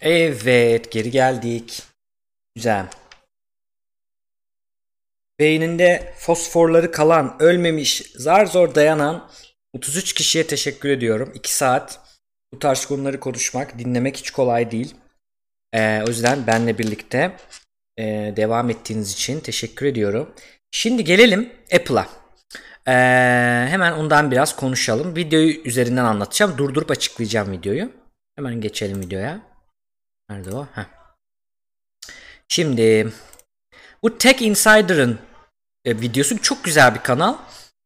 Evet, geri geldik. Güzel. Beyninde fosforları kalan, ölmemiş, zar zor dayanan 33 kişiye teşekkür ediyorum. 2 saat bu tarz konuları konuşmak, dinlemek hiç kolay değil. Ee, o yüzden benle birlikte e, devam ettiğiniz için teşekkür ediyorum. Şimdi gelelim Apple'a. Ee, hemen ondan biraz konuşalım. Videoyu üzerinden anlatacağım. Durdurup açıklayacağım videoyu. Hemen geçelim videoya. Nerede o? Heh. Şimdi bu Tech Insider'ın e, videosu çok güzel bir kanal.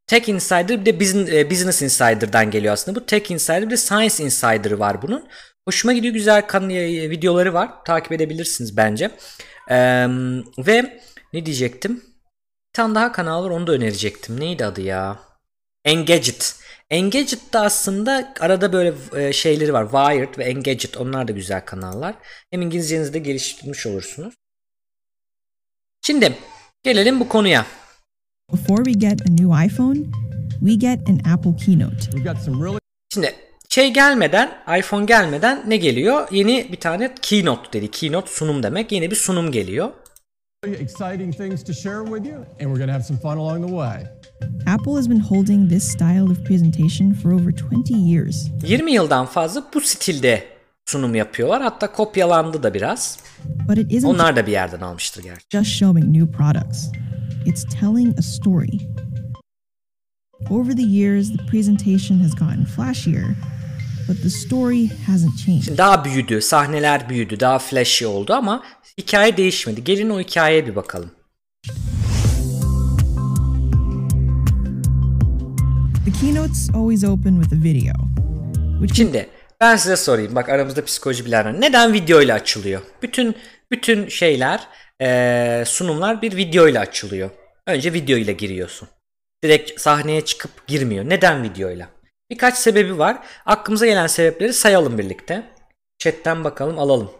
Tech Insider bir de Business Insider'dan geliyor aslında. Bu Tech Insider bir de Science Insider var bunun. Hoşuma gidiyor güzel kan e, videoları var. Takip edebilirsiniz bence. Ee, ve ne diyecektim? Bir tane daha kanal var onu da önerecektim. Neydi adı ya? Engadget. Engadget'te aslında arada böyle e, şeyleri var. Wired ve Engadget onlar da güzel kanallar. Hem İngilizcenizi de geliştirmiş olursunuz. Şimdi gelelim bu konuya. Before we get a new iPhone, we get an Apple keynote. Şimdi şey gelmeden, iPhone gelmeden ne geliyor? Yeni bir tane keynote dedi. Keynote sunum demek. Yeni bir sunum geliyor. exciting things to share with you, and we're going to have some fun along the way. Apple has been holding this style of presentation for over 20 years. 20 yıldan fazla bu stilde sunum yapıyorlar. Hatta kopyalandı da biraz. But it isn't Onlar da bir yerden almıştır gerçi. just showing new products. It's telling a story. Over the years, the presentation has gotten flashier, but the story hasn't changed. Daha büyüdü, sahneler büyüdü, daha flashy oldu ama hikaye değişmedi. Gelin o hikayeye bir bakalım. Keynotes always open with a video, which Şimdi ben size sorayım. Bak aramızda psikoloji bilenler. Neden video ile açılıyor? Bütün bütün şeyler, eee, sunumlar bir video ile açılıyor. Önce video ile giriyorsun. Direkt sahneye çıkıp girmiyor. Neden video ile? Birkaç sebebi var. Aklımıza gelen sebepleri sayalım birlikte. Chat'ten bakalım alalım.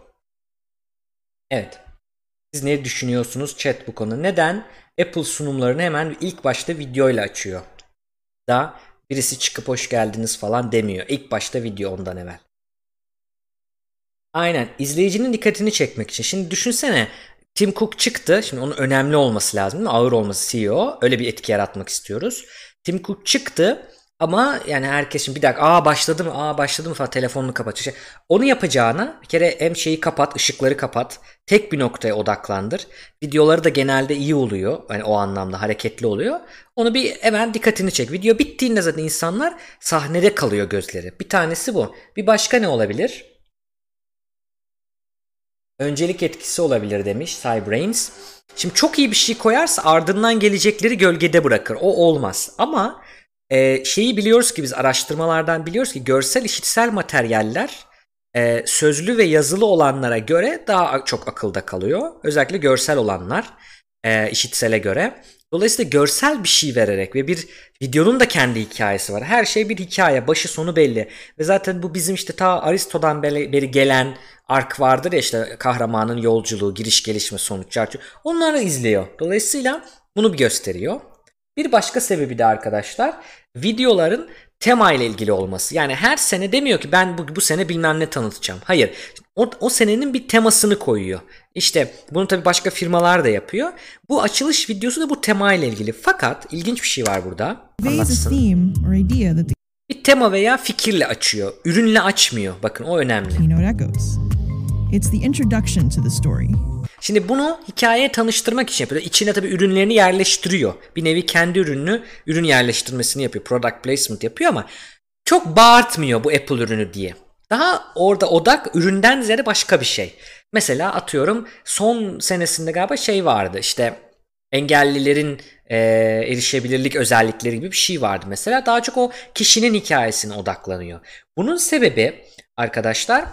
Evet. Siz ne düşünüyorsunuz chat bu konuda? Neden Apple sunumlarını hemen ilk başta video ile açıyor? Da birisi çıkıp hoş geldiniz falan demiyor. İlk başta video ondan evvel. Aynen izleyicinin dikkatini çekmek için. Şimdi düşünsene Tim Cook çıktı. Şimdi onun önemli olması lazım değil? Ağır olması CEO. Öyle bir etki yaratmak istiyoruz. Tim Cook çıktı ama yani herkes şimdi bir dakika aa başladı mı aa başladı mı falan telefonunu kapat. İşte onu yapacağına bir kere hem şeyi kapat ışıkları kapat. Tek bir noktaya odaklandır. Videoları da genelde iyi oluyor. Yani o anlamda hareketli oluyor. Onu bir hemen dikkatini çek. Video bittiğinde zaten insanlar sahnede kalıyor gözleri. Bir tanesi bu. Bir başka ne olabilir? Öncelik etkisi olabilir demiş Cybrains. Şimdi çok iyi bir şey koyarsa ardından gelecekleri gölgede bırakır. O olmaz. Ama e, şeyi biliyoruz ki biz araştırmalardan biliyoruz ki görsel işitsel materyaller e, sözlü ve yazılı olanlara göre daha çok akılda kalıyor. Özellikle görsel olanlar e, işitsele göre. Dolayısıyla görsel bir şey vererek ve bir videonun da kendi hikayesi var. Her şey bir hikaye, başı sonu belli. Ve zaten bu bizim işte ta Aristo'dan beri, gelen ark vardır ya işte kahramanın yolculuğu, giriş gelişme sonuç. çarçı. Onları izliyor. Dolayısıyla bunu bir gösteriyor. Bir başka sebebi de arkadaşlar videoların tema ile ilgili olması. Yani her sene demiyor ki ben bu, bu sene bilmem ne tanıtacağım. Hayır. O, o senenin bir temasını koyuyor. İşte bunu tabii başka firmalar da yapıyor. Bu açılış videosu da bu tema ile ilgili. Fakat ilginç bir şey var burada. Anlatsın. Bir tema veya fikirle açıyor. Ürünle açmıyor. Bakın o önemli. It's the introduction to the story. Şimdi bunu hikayeye tanıştırmak için yapıyor. İçine tabii ürünlerini yerleştiriyor. Bir nevi kendi ürününü, ürün yerleştirmesini yapıyor. Product placement yapıyor ama çok bağırtmıyor bu Apple ürünü diye. Daha orada odak üründen ziyade başka bir şey. Mesela atıyorum son senesinde galiba şey vardı işte engellilerin e, erişebilirlik özellikleri gibi bir şey vardı mesela. Daha çok o kişinin hikayesine odaklanıyor. Bunun sebebi arkadaşlar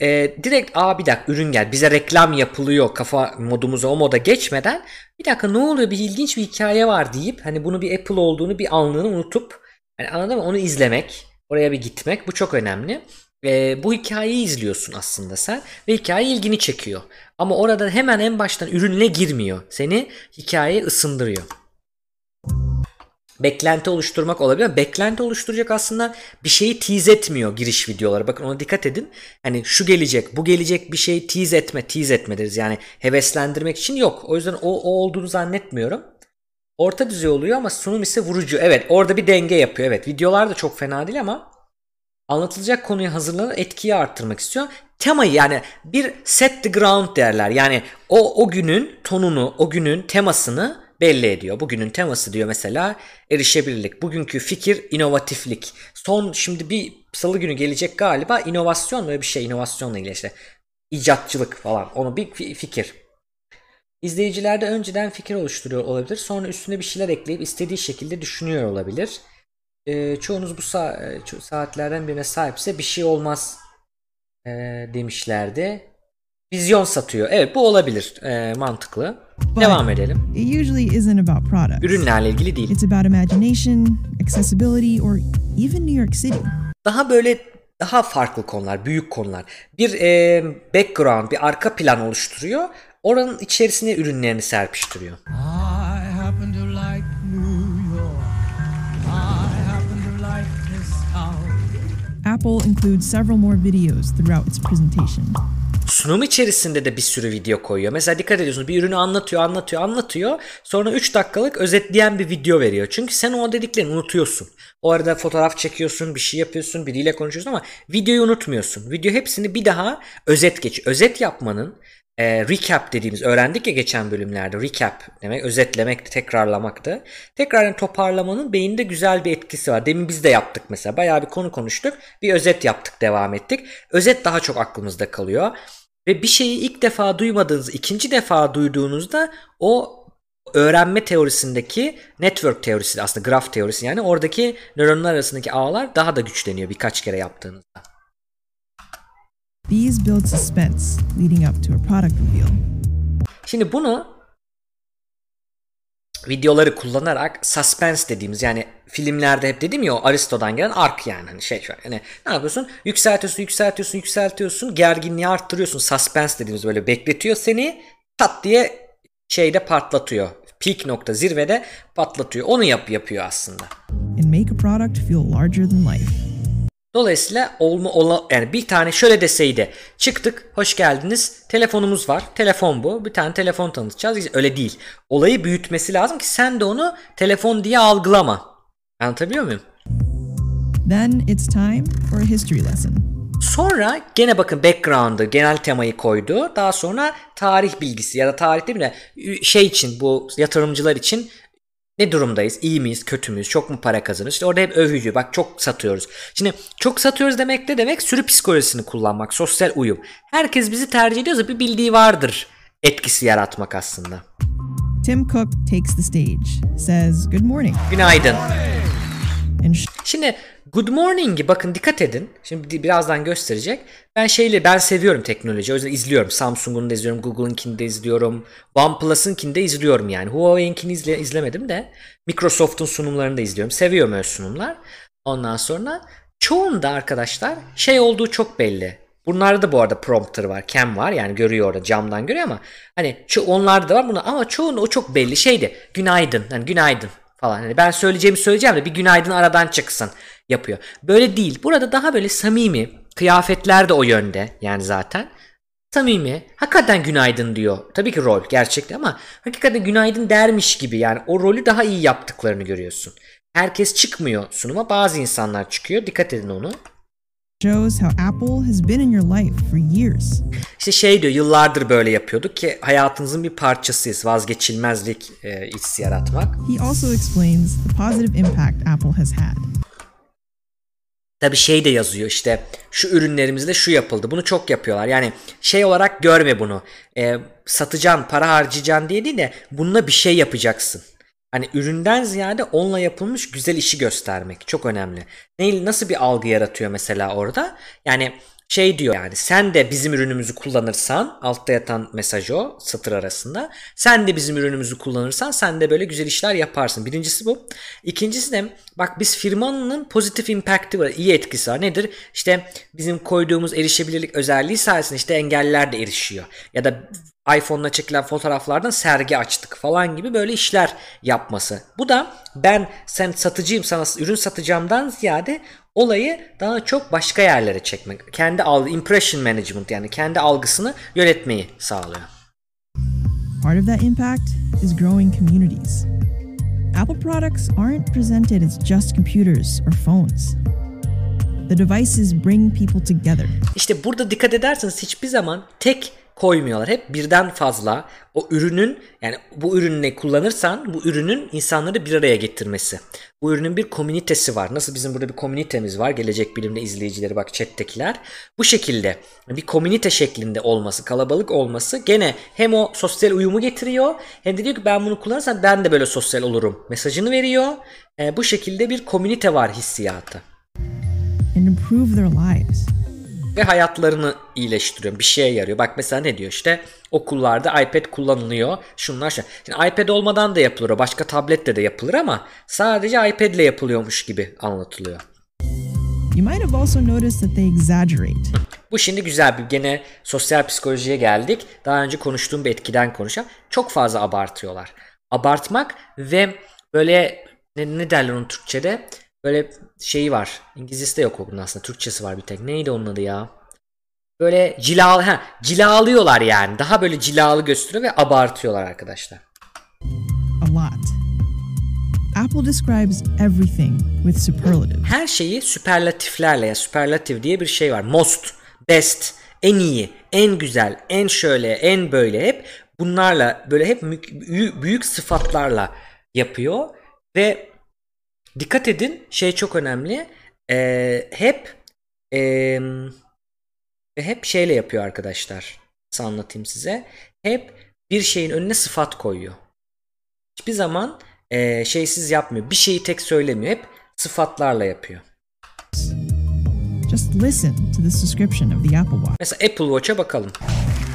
e, direkt aa bir dakika ürün gel bize reklam yapılıyor kafa modumuza o moda geçmeden bir dakika ne oluyor bir ilginç bir hikaye var deyip hani bunu bir Apple olduğunu bir anlığını unutup yani anladın mı onu izlemek oraya bir gitmek bu çok önemli. E, bu hikayeyi izliyorsun aslında sen ve hikaye ilgini çekiyor. Ama orada hemen en baştan ürünle girmiyor. Seni hikayeye ısındırıyor. Beklenti oluşturmak olabilir. Beklenti oluşturacak aslında bir şeyi tease etmiyor giriş videoları. Bakın ona dikkat edin. Hani şu gelecek, bu gelecek bir şeyi tease etme, tease etme deriz. Yani heveslendirmek için yok. O yüzden o, o olduğunu zannetmiyorum. Orta düzey oluyor ama sunum ise vurucu. Evet orada bir denge yapıyor. Evet videolar da çok fena değil ama anlatılacak konuyu hazırlanıp etkiyi arttırmak istiyor. Temayı yani bir set the ground derler. Yani o o günün tonunu, o günün temasını belli ediyor. Bugünün teması diyor mesela erişebilirlik. Bugünkü fikir inovatiflik. Son şimdi bir salı günü gelecek galiba inovasyon böyle bir şey inovasyonla ilgili işte icatçılık falan. Onu bir fikir. İzleyiciler de önceden fikir oluşturuyor olabilir. Sonra üstüne bir şeyler ekleyip istediği şekilde düşünüyor olabilir. E, çoğunuz bu sa- saatlerden birine sahipse bir şey olmaz e, demişlerdi. Vizyon satıyor. Evet bu olabilir. E, mantıklı. But Devam edelim. It usually isn't about products. Ürünlerle ilgili değil. It's about imagination, accessibility, or even New York City. Daha böyle daha farklı konular, büyük konular. Bir e, background, bir arka plan oluşturuyor. Oranın içerisine ürünlerini serpiştiriyor. I happen to like like. Apple includes several more videos throughout its presentation. Sunum içerisinde de bir sürü video koyuyor. Mesela dikkat ediyorsunuz bir ürünü anlatıyor, anlatıyor, anlatıyor. Sonra 3 dakikalık özetleyen bir video veriyor. Çünkü sen o dediklerini unutuyorsun. O arada fotoğraf çekiyorsun, bir şey yapıyorsun, biriyle konuşuyorsun ama videoyu unutmuyorsun. Video hepsini bir daha özet geç. Özet yapmanın e, recap dediğimiz öğrendik ya geçen bölümlerde recap demek özetlemek tekrarlamaktı. Tekrardan toparlamanın beyinde güzel bir etkisi var. Demin biz de yaptık mesela bayağı bir konu konuştuk bir özet yaptık devam ettik. Özet daha çok aklımızda kalıyor. Ve bir şeyi ilk defa duymadığınız, ikinci defa duyduğunuzda o öğrenme teorisindeki network teorisi aslında graf teorisi yani oradaki nöronlar arasındaki ağlar daha da güçleniyor birkaç kere yaptığınızda. These build suspense leading up to a product reveal. Şimdi bunu videoları kullanarak suspense dediğimiz yani filmlerde hep dedim ya o Aristo'dan gelen ark yani hani şey şöyle hani ne yapıyorsun yükseltiyorsun yükseltiyorsun yükseltiyorsun gerginliği arttırıyorsun suspense dediğimiz böyle bekletiyor seni tat diye şeyde patlatıyor peak nokta zirvede patlatıyor onu yap yapıyor aslında. and make a product feel larger than life. Dolayısıyla olma ola, yani bir tane şöyle deseydi çıktık hoş geldiniz telefonumuz var telefon bu bir tane telefon tanıtacağız öyle değil olayı büyütmesi lazım ki sen de onu telefon diye algılama anlatabiliyor muyum? Then it's time for a history lesson. Sonra gene bakın background'ı genel temayı koydu daha sonra tarih bilgisi ya da tarih değil mi de şey için bu yatırımcılar için ne durumdayız? İyi miyiz? Kötü müyüz? Çok mu para kazanıyoruz? İşte orada hep övücü. Bak çok satıyoruz. Şimdi çok satıyoruz demek de demek sürü psikolojisini kullanmak. Sosyal uyum. Herkes bizi tercih ediyorsa bir bildiği vardır etkisi yaratmak aslında. Tim Cook takes the stage, says good morning, Günaydın. Şimdi Good Morning'i bakın dikkat edin. Şimdi birazdan gösterecek. Ben şeyle ben seviyorum teknoloji. O yüzden izliyorum. Samsung'un da izliyorum. Google'ınkini de izliyorum. OnePlus'ınkini de izliyorum yani. Huawei'inkini izle, izlemedim de. Microsoft'un sunumlarını da izliyorum. Seviyorum öyle sunumlar. Ondan sonra çoğunda arkadaşlar şey olduğu çok belli. Bunlarda da bu arada prompter var, cam var yani görüyor orada camdan görüyor ama hani ço- onlarda da var bunu ama çoğunda o çok belli şeydi. Günaydın, hani günaydın falan. Hani ben söyleyeceğimi söyleyeceğim de bir günaydın aradan çıksın yapıyor. Böyle değil. Burada daha böyle samimi. Kıyafetler de o yönde yani zaten. Samimi. Hakikaten günaydın diyor. Tabii ki rol gerçekte ama hakikaten günaydın dermiş gibi yani o rolü daha iyi yaptıklarını görüyorsun. Herkes çıkmıyor sunuma. Bazı insanlar çıkıyor. Dikkat edin onu. shows how Apple has been in your life for years. İşte şey diyor yıllardır böyle yapıyorduk ki hayatınızın bir parçasıyız. Vazgeçilmezlik e, hissi yaratmak. He also explains the positive impact Apple has had. Tabi şey de yazıyor işte şu ürünlerimizde şu yapıldı. Bunu çok yapıyorlar. Yani şey olarak görme bunu. E, satacaksın, para harcayacaksın diye değil de bununla bir şey yapacaksın. Hani üründen ziyade onunla yapılmış güzel işi göstermek çok önemli. Ne, nasıl bir algı yaratıyor mesela orada? Yani şey diyor yani sen de bizim ürünümüzü kullanırsan altta yatan mesaj o satır arasında sen de bizim ürünümüzü kullanırsan sen de böyle güzel işler yaparsın. Birincisi bu. İkincisi de bak biz firmanın pozitif impact'i var iyi etkisi var. Nedir? İşte bizim koyduğumuz erişebilirlik özelliği sayesinde işte engelliler de erişiyor. Ya da iPhone'la çekilen fotoğraflardan sergi açtık falan gibi böyle işler yapması. Bu da ben sen satıcıyım sana ürün satacağımdan ziyade olayı daha çok başka yerlere çekmek. Kendi algı, impression management yani kendi algısını yönetmeyi sağlıyor. Part of that impact is growing communities. Apple products aren't presented as just computers or phones. The devices bring people together. İşte burada dikkat ederseniz hiçbir zaman tek koymuyorlar. Hep birden fazla o ürünün yani bu ürünü ne kullanırsan bu ürünün insanları bir araya getirmesi. Bu ürünün bir komünitesi var. Nasıl bizim burada bir komünitemiz var. Gelecek bilimde izleyicileri bak chat'tekiler. Bu şekilde bir komünite şeklinde olması, kalabalık olması gene hem o sosyal uyumu getiriyor hem de diyor ki ben bunu kullanırsam ben de böyle sosyal olurum mesajını veriyor. E, bu şekilde bir komünite var hissiyatı. and improve their lives. Ve hayatlarını iyileştiriyor. Bir şeye yarıyor. Bak mesela ne diyor işte okullarda iPad kullanılıyor. Şunlar şey. Şimdi iPad olmadan da yapılır. o. Başka tablette de yapılır ama sadece iPad ile yapılıyormuş gibi anlatılıyor. You might have also noticed that they exaggerate. Bu şimdi güzel bir gene sosyal psikolojiye geldik. Daha önce konuştuğum bir etkiden konuşacağım. Çok fazla abartıyorlar. Abartmak ve böyle ne, ne derler onun Türkçe'de? Böyle şeyi var. İngilizcesi de yok onun aslında. Türkçesi var bir tek. Neydi onun adı ya? Böyle cilalı, ha, cilalıyorlar yani. Daha böyle cilalı gösteriyor ve abartıyorlar arkadaşlar. A lot. Apple describes everything with superlative. Her şeyi süperlatiflerle ya süperlatif diye bir şey var. Most, best, en iyi, en güzel, en şöyle, en böyle hep bunlarla böyle hep büyük sıfatlarla yapıyor ve dikkat edin şey çok önemli. Ee, hep ee, hep şeyle yapıyor arkadaşlar. Nasıl anlatayım size? Hep bir şeyin önüne sıfat koyuyor. Hiçbir zaman ee, şeysiz yapmıyor. Bir şeyi tek söylemiyor. Hep sıfatlarla yapıyor. Just listen to this description of the Apple Watch. Mesela Apple Watch'a bakalım.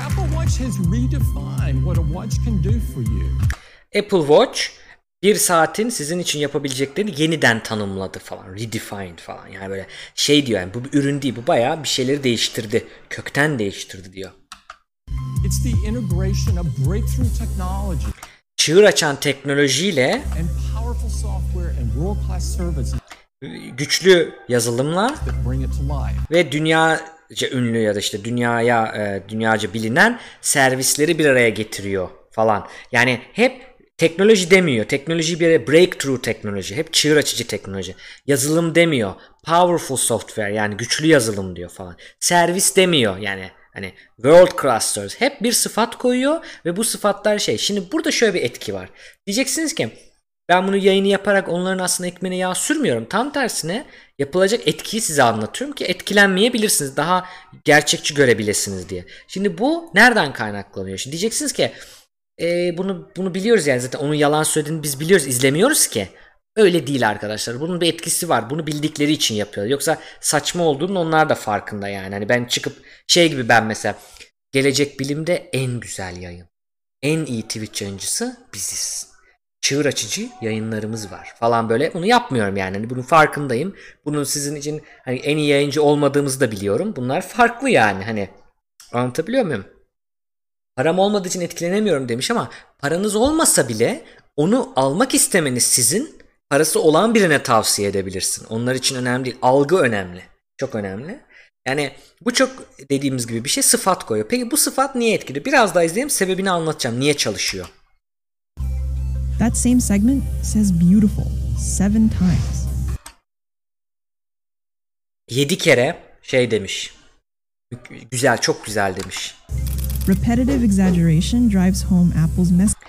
Apple Watch has redefined what a watch can do for you. Apple Watch bir saatin sizin için yapabileceklerini yeniden tanımladı falan. Redefined falan. Yani böyle şey diyor yani bu bir ürün değil bu bayağı bir şeyleri değiştirdi. Kökten değiştirdi diyor. It's the integration of breakthrough technology Çığır açan teknolojiyle and powerful software and world-class services güçlü yazılımla ve dünyaca ünlü ya da işte dünyaya e, dünyaca bilinen servisleri bir araya getiriyor falan. Yani hep teknoloji demiyor. Teknoloji bir yere breakthrough teknoloji. Hep çığır açıcı teknoloji. Yazılım demiyor. Powerful software yani güçlü yazılım diyor falan. Servis demiyor yani hani world class. Hep bir sıfat koyuyor ve bu sıfatlar şey. Şimdi burada şöyle bir etki var. Diyeceksiniz ki ben bunu yayını yaparak onların aslında ekmeğine yağ sürmüyorum. Tam tersine yapılacak etkiyi size anlatıyorum ki etkilenmeyebilirsiniz. Daha gerçekçi görebilirsiniz diye. Şimdi bu nereden kaynaklanıyor? Şimdi diyeceksiniz ki e, bunu bunu biliyoruz yani zaten onun yalan söylediğini biz biliyoruz izlemiyoruz ki. Öyle değil arkadaşlar. Bunun bir etkisi var. Bunu bildikleri için yapıyor. Yoksa saçma olduğunun onlar da farkında yani. Hani ben çıkıp şey gibi ben mesela gelecek bilimde en güzel yayın. En iyi Twitch yayıncısı biziz çığır açıcı yayınlarımız var falan böyle. Bunu yapmıyorum yani. Hani bunun farkındayım. Bunun sizin için hani en iyi yayıncı olmadığımızı da biliyorum. Bunlar farklı yani. Hani anlatabiliyor muyum? Param olmadığı için etkilenemiyorum demiş ama paranız olmasa bile onu almak istemeniz sizin parası olan birine tavsiye edebilirsin. Onlar için önemli değil. Algı önemli. Çok önemli. Yani bu çok dediğimiz gibi bir şey sıfat koyuyor. Peki bu sıfat niye etkili? Biraz daha izleyelim sebebini anlatacağım. Niye çalışıyor? That same segment says beautiful seven times. 7 kere şey demiş. Güzel, çok güzel demiş. Repetitive exaggeration drives home Apple's message.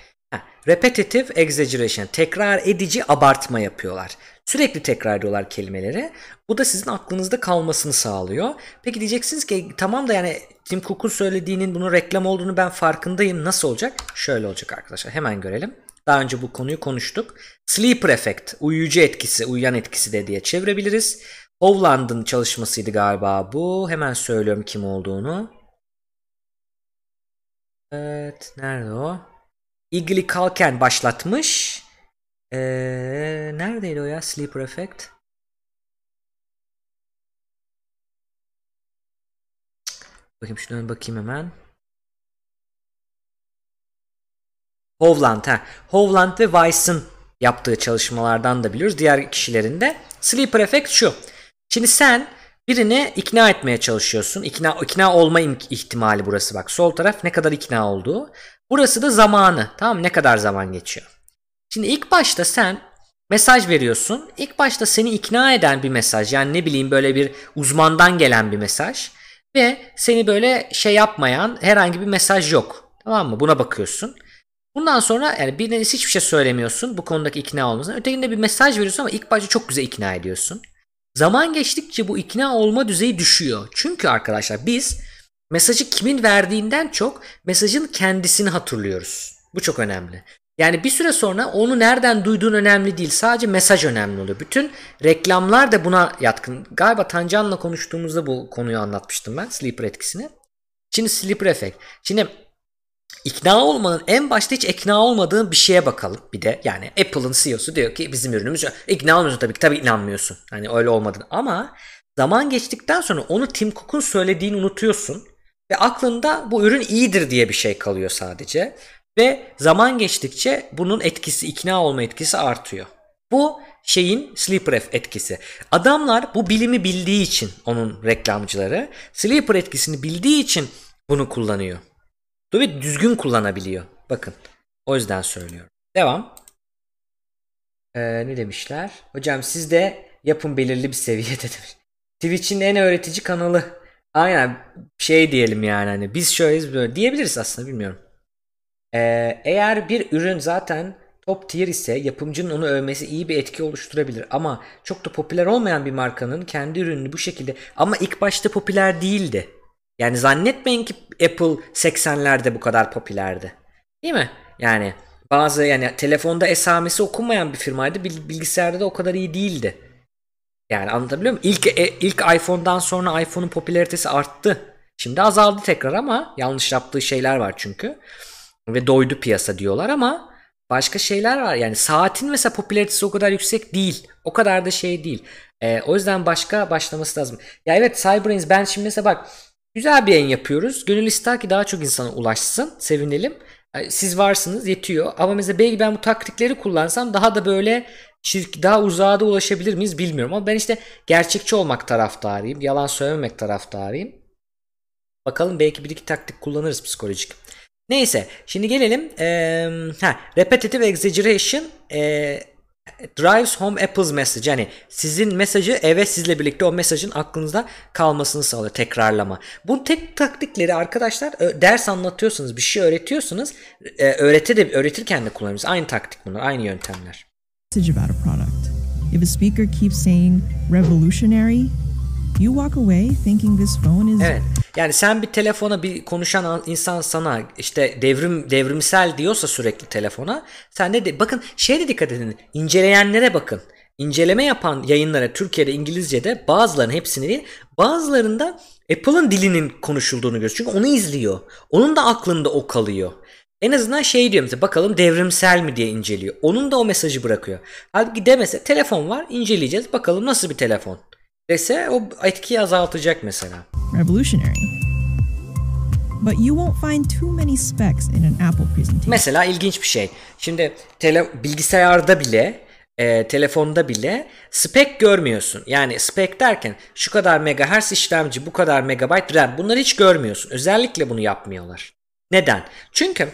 Repetitive exaggeration, tekrar edici abartma yapıyorlar. Sürekli tekrar ediyorlar kelimeleri. Bu da sizin aklınızda kalmasını sağlıyor. Peki diyeceksiniz ki tamam da yani Tim Cook'un söylediğinin bunun reklam olduğunu ben farkındayım. Nasıl olacak? Şöyle olacak arkadaşlar. Hemen görelim. Daha önce bu konuyu konuştuk. Sleeper effect, uyuyucu etkisi, uyuyan etkisi de diye çevirebiliriz. Hovland'ın çalışmasıydı galiba bu. Hemen söylüyorum kim olduğunu. Evet. Nerede o? Eagley Kalken başlatmış. Ee, neredeydi o ya? Sleeper Effect. Bakayım şuna bakayım hemen. Hovland ha. Hovland ve Weiss'ın yaptığı çalışmalardan da biliyoruz. Diğer kişilerin de. Sleeper Effect şu. Şimdi sen birini ikna etmeye çalışıyorsun. İkna, ikna olma ihtimali burası bak. Sol taraf ne kadar ikna olduğu. Burası da zamanı. Tamam Ne kadar zaman geçiyor. Şimdi ilk başta sen mesaj veriyorsun. İlk başta seni ikna eden bir mesaj. Yani ne bileyim böyle bir uzmandan gelen bir mesaj. Ve seni böyle şey yapmayan herhangi bir mesaj yok. Tamam mı? Buna bakıyorsun. Bundan sonra yani birincisi hiçbir şey söylemiyorsun bu konudaki ikna olmasına. Ötekinde bir mesaj veriyorsun ama ilk başta çok güzel ikna ediyorsun. Zaman geçtikçe bu ikna olma düzeyi düşüyor. Çünkü arkadaşlar biz mesajı kimin verdiğinden çok mesajın kendisini hatırlıyoruz. Bu çok önemli. Yani bir süre sonra onu nereden duyduğun önemli değil. Sadece mesaj önemli oluyor. Bütün reklamlar da buna yatkın. Galiba Tancan'la konuştuğumuzda bu konuyu anlatmıştım ben. Sleeper etkisini. Şimdi Sleeper Effect. Şimdi ikna olmanın en başta hiç ikna olmadığın bir şeye bakalım bir de. Yani Apple'ın CEO'su diyor ki bizim ürünümüz ikna olmuyorsun tabii ki tabii inanmıyorsun. Hani öyle olmadığını ama zaman geçtikten sonra onu Tim Cook'un söylediğini unutuyorsun. Ve aklında bu ürün iyidir diye bir şey kalıyor sadece. Ve zaman geçtikçe bunun etkisi, ikna olma etkisi artıyor. Bu şeyin sleeper etkisi. Adamlar bu bilimi bildiği için onun reklamcıları sleeper etkisini bildiği için bunu kullanıyor. Ve düzgün kullanabiliyor. Bakın. O yüzden söylüyorum. Devam. Ee, ne demişler? Hocam siz de yapın belirli bir seviyede demiş. Twitch'in en öğretici kanalı. Aynen şey diyelim yani hani biz şöyleyiz böyle diyebiliriz aslında bilmiyorum. Ee, eğer bir ürün zaten top tier ise yapımcının onu övmesi iyi bir etki oluşturabilir. Ama çok da popüler olmayan bir markanın kendi ürününü bu şekilde ama ilk başta popüler değildi. Yani zannetmeyin ki Apple 80'lerde bu kadar popülerdi. Değil mi? Yani bazı yani telefonda esamesi okunmayan bir firmaydı. Bilgisayarda da o kadar iyi değildi. Yani anlatabiliyor muyum? İlk, e, ilk iPhone'dan sonra iPhone'un popülaritesi arttı. Şimdi azaldı tekrar ama yanlış yaptığı şeyler var çünkü. Ve doydu piyasa diyorlar ama başka şeyler var. Yani saatin mesela popülaritesi o kadar yüksek değil. O kadar da şey değil. Ee, o yüzden başka başlaması lazım. Ya evet Cybrains ben şimdi mesela bak güzel bir yayın yapıyoruz. Gönül ister ki daha çok insana ulaşsın. Sevinelim. Siz varsınız yetiyor. Ama mesela belki ben bu taktikleri kullansam daha da böyle çirk, daha uzağa da ulaşabilir miyiz bilmiyorum. Ama ben işte gerçekçi olmak taraftarıyım. Yalan söylememek taraftarıyım. Bakalım belki bir iki taktik kullanırız psikolojik. Neyse şimdi gelelim. Ee, ha, repetitive exaggeration e, drives home Apple's message. Yani sizin mesajı eve sizle birlikte o mesajın aklınızda kalmasını sağlıyor. Tekrarlama. Bu tek taktikleri arkadaşlar ders anlatıyorsunuz. Bir şey öğretiyorsunuz. E, öğrete de, öğretirken de kullanıyoruz. Aynı taktik bunlar. Aynı yöntemler. If a speaker keeps saying revolutionary You walk away thinking this phone is Evet. Yani sen bir telefona bir konuşan insan sana işte devrim devrimsel diyorsa sürekli telefona sen de, de bakın şeye de dikkat edin. inceleyenlere bakın. İnceleme yapan yayınlara Türkiye'de İngilizce'de bazılarının hepsini değil bazılarında Apple'ın dilinin konuşulduğunu görüyoruz. Çünkü onu izliyor. Onun da aklında o kalıyor. En azından şey diyor mesela bakalım devrimsel mi diye inceliyor. Onun da o mesajı bırakıyor. Halbuki demese telefon var inceleyeceğiz bakalım nasıl bir telefon dese o etkiyi azaltacak mesela. Revolutionary. But you won't find too many specs in an Apple presentation. Mesela ilginç bir şey. Şimdi tele, bilgisayarda bile e, telefonda bile spec görmüyorsun. Yani spec derken şu kadar megahertz işlemci, bu kadar megabyte RAM bunları hiç görmüyorsun. Özellikle bunu yapmıyorlar. Neden? Çünkü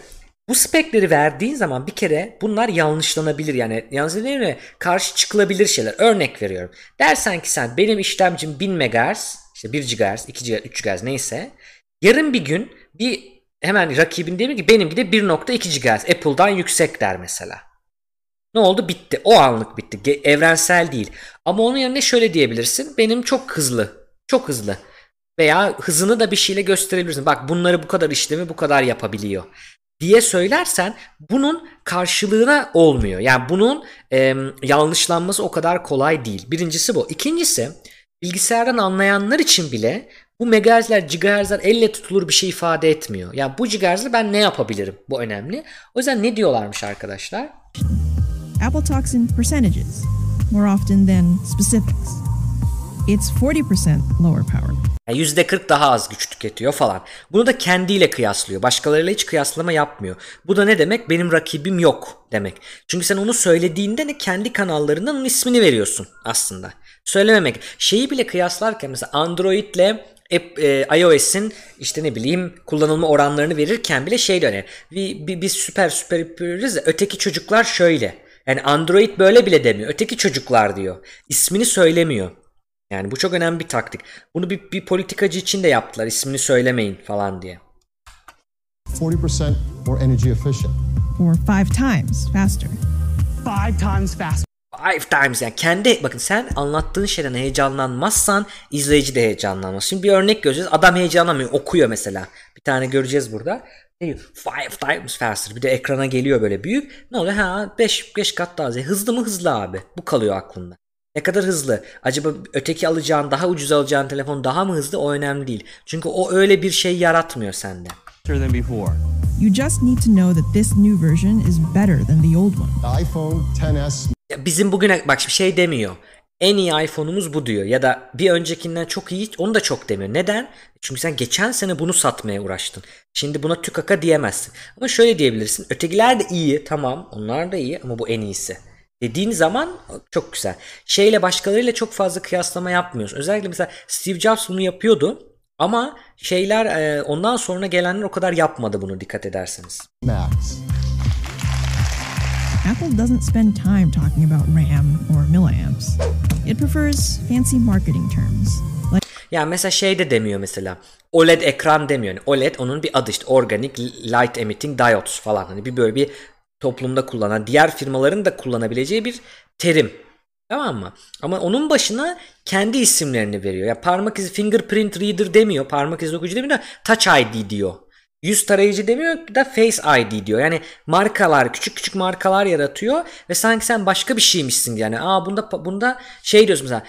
bu spekleri verdiğin zaman bir kere bunlar yanlışlanabilir yani yanlış değil mi? Karşı çıkılabilir şeyler. Örnek veriyorum. Dersen ki sen benim işlemcim 1000 MHz, işte 1 GHz, 2 GHz, 3 GHz neyse. Yarın bir gün bir hemen rakibin mi ki benimki de 1.2 GHz Apple'dan yüksek der mesela. Ne oldu? Bitti. O anlık bitti. Evrensel değil. Ama onun yerine şöyle diyebilirsin. Benim çok hızlı. Çok hızlı. Veya hızını da bir şeyle gösterebilirsin. Bak bunları bu kadar işlemi bu kadar yapabiliyor diye söylersen bunun karşılığına olmuyor. Yani bunun e, yanlışlanması o kadar kolay değil. Birincisi bu. İkincisi bilgisayardan anlayanlar için bile bu megahertzler, gigahertzler elle tutulur bir şey ifade etmiyor. Yani bu gigahertzle ben ne yapabilirim? Bu önemli. O yüzden ne diyorlarmış arkadaşlar? Apple talks in percentages more often than specifics. It's 40% lower power. Yani %40 daha az güç tüketiyor falan. Bunu da kendiyle kıyaslıyor. Başkalarıyla hiç kıyaslama yapmıyor. Bu da ne demek? Benim rakibim yok demek. Çünkü sen onu söylediğinde ne kendi kanallarından onun ismini veriyorsun aslında. Söylememek. Şeyi bile kıyaslarken mesela Android'le e, iOS'in işte ne bileyim kullanılma oranlarını verirken bile şey döner. Bir, biz süper süper yapıyoruz öteki çocuklar şöyle. Yani Android böyle bile demiyor. Öteki çocuklar diyor. İsmini söylemiyor. Yani bu çok önemli bir taktik. Bunu bir, bir politikacı için de yaptılar. İsmini söylemeyin falan diye. 40% more energy efficient. or five times faster. five times faster. Five times yani kendi bakın sen anlattığın şeyden heyecanlanmazsan izleyici de heyecanlanmaz. Şimdi bir örnek göreceğiz. Adam heyecanlanmıyor. Okuyor mesela. Bir tane göreceğiz burada. Five times faster. Bir de ekrana geliyor böyle büyük. Ne oluyor? Ha 5 5 kat daha hızlı. Hızlı mı hızlı abi. Bu kalıyor aklında. Ne kadar hızlı? Acaba öteki alacağın, daha ucuz alacağın telefon daha mı hızlı? O önemli değil. Çünkü o öyle bir şey yaratmıyor sende. than before. You just need to know that this new version is better than the old one. The iPhone 10s Ya bizim bugüne bak bir şey demiyor. En iyi iPhone'umuz bu diyor. Ya da bir öncekinden çok iyi onu da çok demiyor. Neden? Çünkü sen geçen sene bunu satmaya uğraştın. Şimdi buna tükaka diyemezsin. Ama şöyle diyebilirsin. Ötekiler de iyi tamam onlar da iyi ama bu en iyisi. Dediğin zaman çok güzel. Şeyle başkalarıyla çok fazla kıyaslama yapmıyorsun. Özellikle mesela Steve Jobs bunu yapıyordu. Ama şeyler e, ondan sonra gelenler o kadar yapmadı bunu dikkat ederseniz. Max. Apple doesn't spend time talking about RAM or milliamps. It prefers fancy marketing terms like Yani mesela şey de demiyor mesela. OLED ekran demiyor. Yani OLED onun bir adı işte Organic Light Emitting Diodes falan. Hani bir böyle bir toplumda kullanan diğer firmaların da kullanabileceği bir terim. Tamam mı? Ama onun başına kendi isimlerini veriyor. Ya parmak izi fingerprint reader demiyor. Parmak izi okuyucu demiyor touch ID diyor. Yüz tarayıcı demiyor da Face ID diyor. Yani markalar, küçük küçük markalar yaratıyor ve sanki sen başka bir şeymişsin yani. Aa bunda bunda şey diyorsun mesela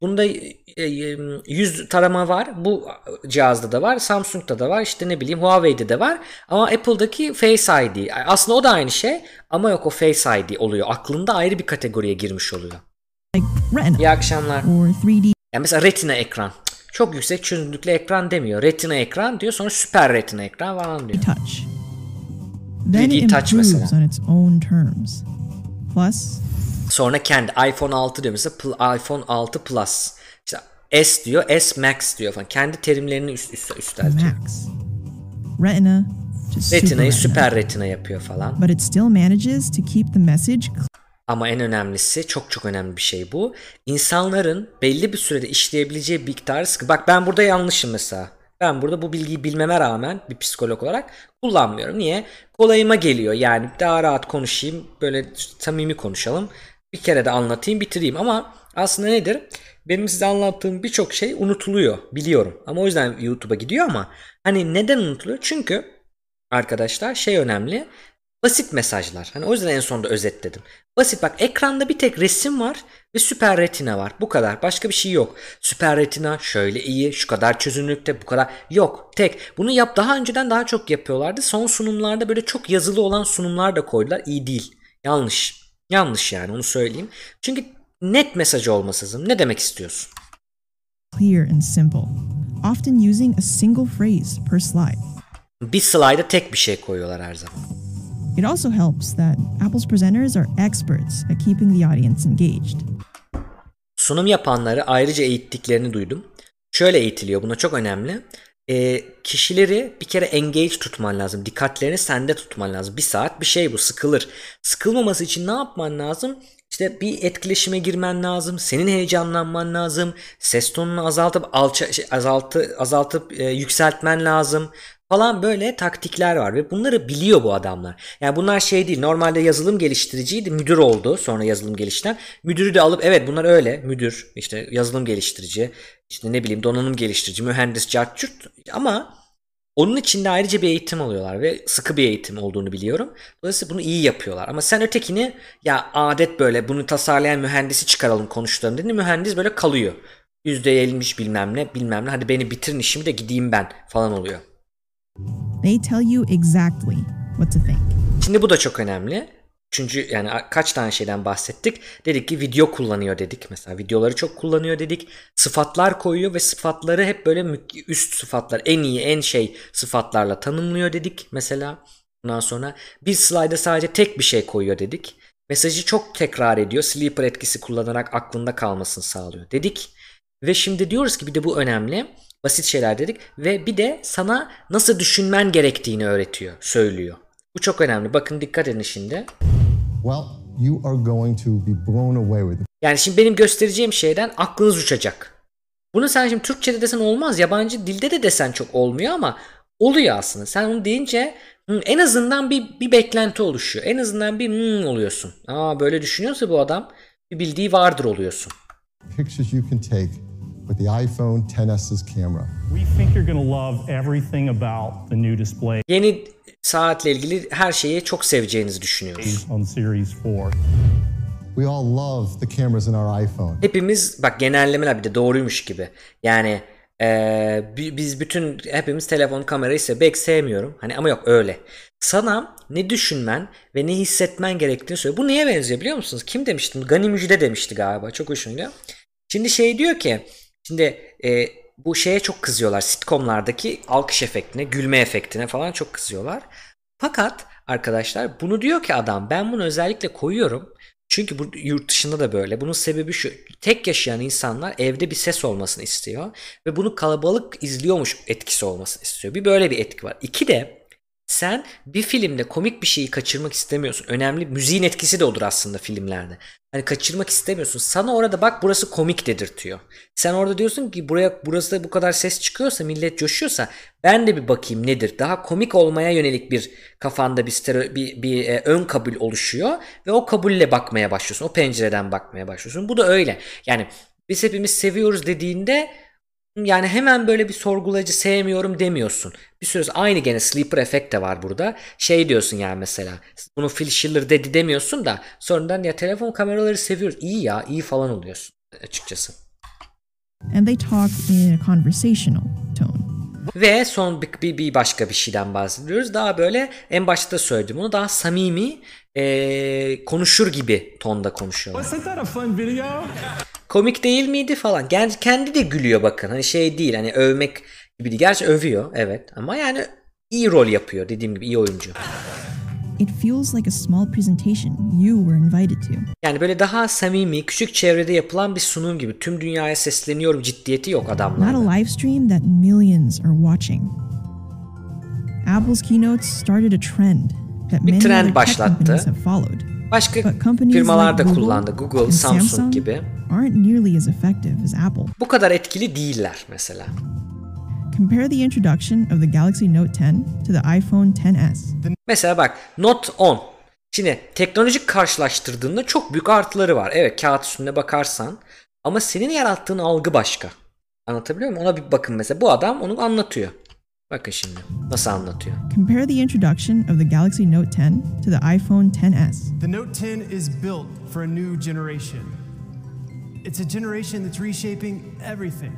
Bunda e, e, yüz tarama var. Bu cihazda da var. Samsung'da da var. İşte ne bileyim Huawei'de de var. Ama Apple'daki Face ID. Aslında o da aynı şey. Ama yok o Face ID oluyor. Aklında ayrı bir kategoriye girmiş oluyor. İyi akşamlar. or 3D Yani mesela Retina ekran. Çok yüksek çözünürlüklü ekran demiyor. Retina ekran diyor. Sonra süper Retina ekran falan diyor. touch. Then 3D it touch improves mesela. on its own terms. Plus, Sonra kendi iPhone 6 diyor mesela iPhone 6 Plus. İşte S diyor, S Max diyor falan. Kendi terimlerini üst, üst, üsteltiyor. Max. Retina Retina'yı retina. süper retina yapıyor falan. But it still manages to keep the message Ama en önemlisi çok çok önemli bir şey bu. İnsanların belli bir sürede işleyebileceği bir miktarı sıkı. Bak ben burada yanlışım mesela. Ben burada bu bilgiyi bilmeme rağmen bir psikolog olarak kullanmıyorum. Niye? Kolayıma geliyor. Yani daha rahat konuşayım. Böyle samimi konuşalım. Bir kere de anlatayım bitireyim. Ama aslında nedir? Benim size anlattığım birçok şey unutuluyor. Biliyorum. Ama o yüzden YouTube'a gidiyor ama hani neden unutuluyor? Çünkü arkadaşlar şey önemli. Basit mesajlar. Hani o yüzden en sonunda özetledim. Basit bak ekranda bir tek resim var ve süper retina var. Bu kadar. Başka bir şey yok. Süper retina şöyle iyi, şu kadar çözünürlükte, bu kadar. Yok. Tek. Bunu yap daha önceden daha çok yapıyorlardı. Son sunumlarda böyle çok yazılı olan sunumlar da koydular. İyi değil. Yanlış. Yanlış yani onu söyleyeyim. Çünkü net mesaj olması lazım. Ne demek istiyorsun? clear and simple, often using a single phrase per slide. Bir slayda tek bir şey koyuyorlar her zaman. It also helps that Apple's presenters are experts at keeping the audience engaged. Sunum yapanları ayrıca eğittiklerini duydum. Şöyle eğitiliyor buna çok önemli. Ee, kişileri bir kere engage tutman lazım. Dikkatlerini sende tutman lazım. Bir saat bir şey bu sıkılır. Sıkılmaması için ne yapman lazım? İşte bir etkileşime girmen lazım. Senin heyecanlanman lazım. Ses tonunu azaltıp alça, şey, azaltı, azaltıp e, yükseltmen lazım falan böyle taktikler var ve bunları biliyor bu adamlar. Yani bunlar şey değil. Normalde yazılım geliştiriciydi, müdür oldu sonra yazılım geliştiren. Müdürü de alıp evet bunlar öyle. Müdür, işte yazılım geliştirici, işte ne bileyim donanım geliştirici, mühendis, cartçurt ama onun içinde ayrıca bir eğitim alıyorlar ve sıkı bir eğitim olduğunu biliyorum. Dolayısıyla bunu iyi yapıyorlar. Ama sen ötekini ya adet böyle bunu tasarlayan mühendisi çıkaralım konuştuğum dedi mühendis böyle kalıyor. %70 bilmem ne bilmem ne hadi beni bitirin işimi de gideyim ben falan oluyor. They tell you exactly what to think. Şimdi bu da çok önemli. Çünkü yani kaç tane şeyden bahsettik. Dedik ki video kullanıyor dedik. Mesela videoları çok kullanıyor dedik. Sıfatlar koyuyor ve sıfatları hep böyle üst sıfatlar, en iyi, en şey sıfatlarla tanımlıyor dedik mesela. Ondan sonra bir slayda sadece tek bir şey koyuyor dedik. Mesajı çok tekrar ediyor. Sleeper etkisi kullanarak aklında kalmasını sağlıyor dedik. Ve şimdi diyoruz ki bir de bu önemli. Basit şeyler dedik. Ve bir de sana nasıl düşünmen gerektiğini öğretiyor, söylüyor. Bu çok önemli. Bakın dikkat edin şimdi. Well, you are going to be blown away with it. Yani şimdi benim göstereceğim şeyden aklınız uçacak. Bunu sen şimdi Türkçe'de desen olmaz. Yabancı dilde de desen çok olmuyor ama oluyor aslında. Sen onu deyince en azından bir, bir beklenti oluşuyor. En azından bir hmm oluyorsun. Aa böyle düşünüyorsa bu adam bir bildiği vardır oluyorsun. Pictures you can take with the iPhone 10s's camera. We think you're going to love everything about the new display Yeni saatle ilgili her şeyi çok seveceğinizi düşünüyoruz. on Series 4. We all love the cameras in our iPhone. Hepimiz bak genellemeler bir de doğruymuş gibi. Yani eee, bi- biz bütün hepimiz telefon kamerayı belki sevmiyorum. Hani ama yok öyle. Sana ne düşünmen ve ne hissetmen gerektiğini söylüyor. Bu neye benziyor biliyor musunuz? Kim demişti? Gani Müjde demişti galiba. Çok hoşuma gidiyor. Şimdi şey diyor ki şimdi e, bu şeye çok kızıyorlar. Sitcomlardaki alkış efektine, gülme efektine falan çok kızıyorlar. Fakat arkadaşlar bunu diyor ki adam ben bunu özellikle koyuyorum. Çünkü bu yurt dışında da böyle. Bunun sebebi şu. Tek yaşayan insanlar evde bir ses olmasını istiyor. Ve bunu kalabalık izliyormuş etkisi olmasını istiyor. Bir böyle bir etki var. İki de sen bir filmde komik bir şeyi kaçırmak istemiyorsun. Önemli müziğin etkisi de odur aslında filmlerde. Hani kaçırmak istemiyorsun. Sana orada bak burası komik dedirtiyor. Sen orada diyorsun ki buraya burası da bu kadar ses çıkıyorsa millet coşuyorsa ben de bir bakayım nedir. Daha komik olmaya yönelik bir kafanda bir stereo, bir, bir e, ön kabul oluşuyor ve o kabulle bakmaya başlıyorsun. O pencereden bakmaya başlıyorsun. Bu da öyle. Yani biz hepimiz seviyoruz dediğinde yani hemen böyle bir sorgulayıcı sevmiyorum demiyorsun. Bir sonra- aynı gene sleeper efekt de var burada. Şey diyorsun yani mesela bunu Phil Schiller dedi demiyorsun da sonradan ya telefon kameraları seviyoruz. İyi ya iyi falan oluyorsun açıkçası. And they talk in a conversational tone. Ve son bir, bir, başka bir şeyden bahsediyoruz. Daha böyle en başta söyledim onu daha samimi eee, konuşur gibi tonda konuşuyorlar. Komik değil miydi falan. Kendi, kendi de gülüyor bakın. Hani şey değil hani övmek gibi değil. Gerçi övüyor evet ama yani iyi rol yapıyor dediğim gibi iyi oyuncu. It feels like a small presentation you were invited to. Yani böyle daha samimi, küçük çevrede yapılan bir sunum gibi. Tüm dünyaya sesleniyorum ciddiyeti yok adamlarda. Not a live stream that millions are watching. Apple's keynotes started a trend that Bir many trend other tech başlattı. companies have followed. Başka firmalar da kullandı. Google, Samsung Samsung gibi. aren't nearly as effective as Apple. Bu kadar etkili değiller mesela. Compare the introduction of the Galaxy Note 10 to the iPhone 10s. Mesela bak Note 10. Şimdi teknolojik karşılaştırdığında çok büyük artıları var. Evet kağıt üstünde bakarsan. Ama senin yarattığın algı başka. Anlatabiliyor muyum? Ona bir bakın mesela. Bu adam onu anlatıyor. Bakın şimdi nasıl anlatıyor. Compare the introduction of the Galaxy Note 10 to the iPhone 10s. The Note 10 is built for a new generation. It's a generation that's reshaping everything.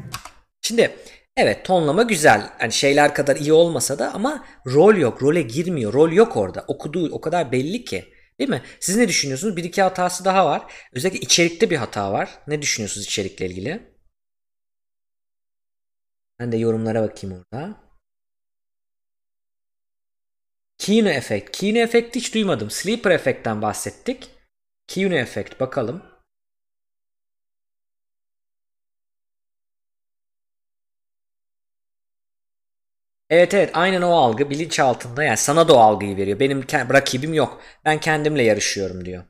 Şimdi evet tonlama güzel. Hani şeyler kadar iyi olmasa da ama rol yok. Role girmiyor. Rol yok orada. Okuduğu o kadar belli ki. Değil mi? Siz ne düşünüyorsunuz? Bir iki hatası daha var. Özellikle içerikte bir hata var. Ne düşünüyorsunuz içerikle ilgili? Ben de yorumlara bakayım orada. Kino efekt. Kino efekti hiç duymadım. Sleeper efektten bahsettik. Kino efekt bakalım. Evet evet aynen o algı bilinç altında yani sana da o algıyı veriyor. Benim rakibim yok. Ben kendimle yarışıyorum diyor.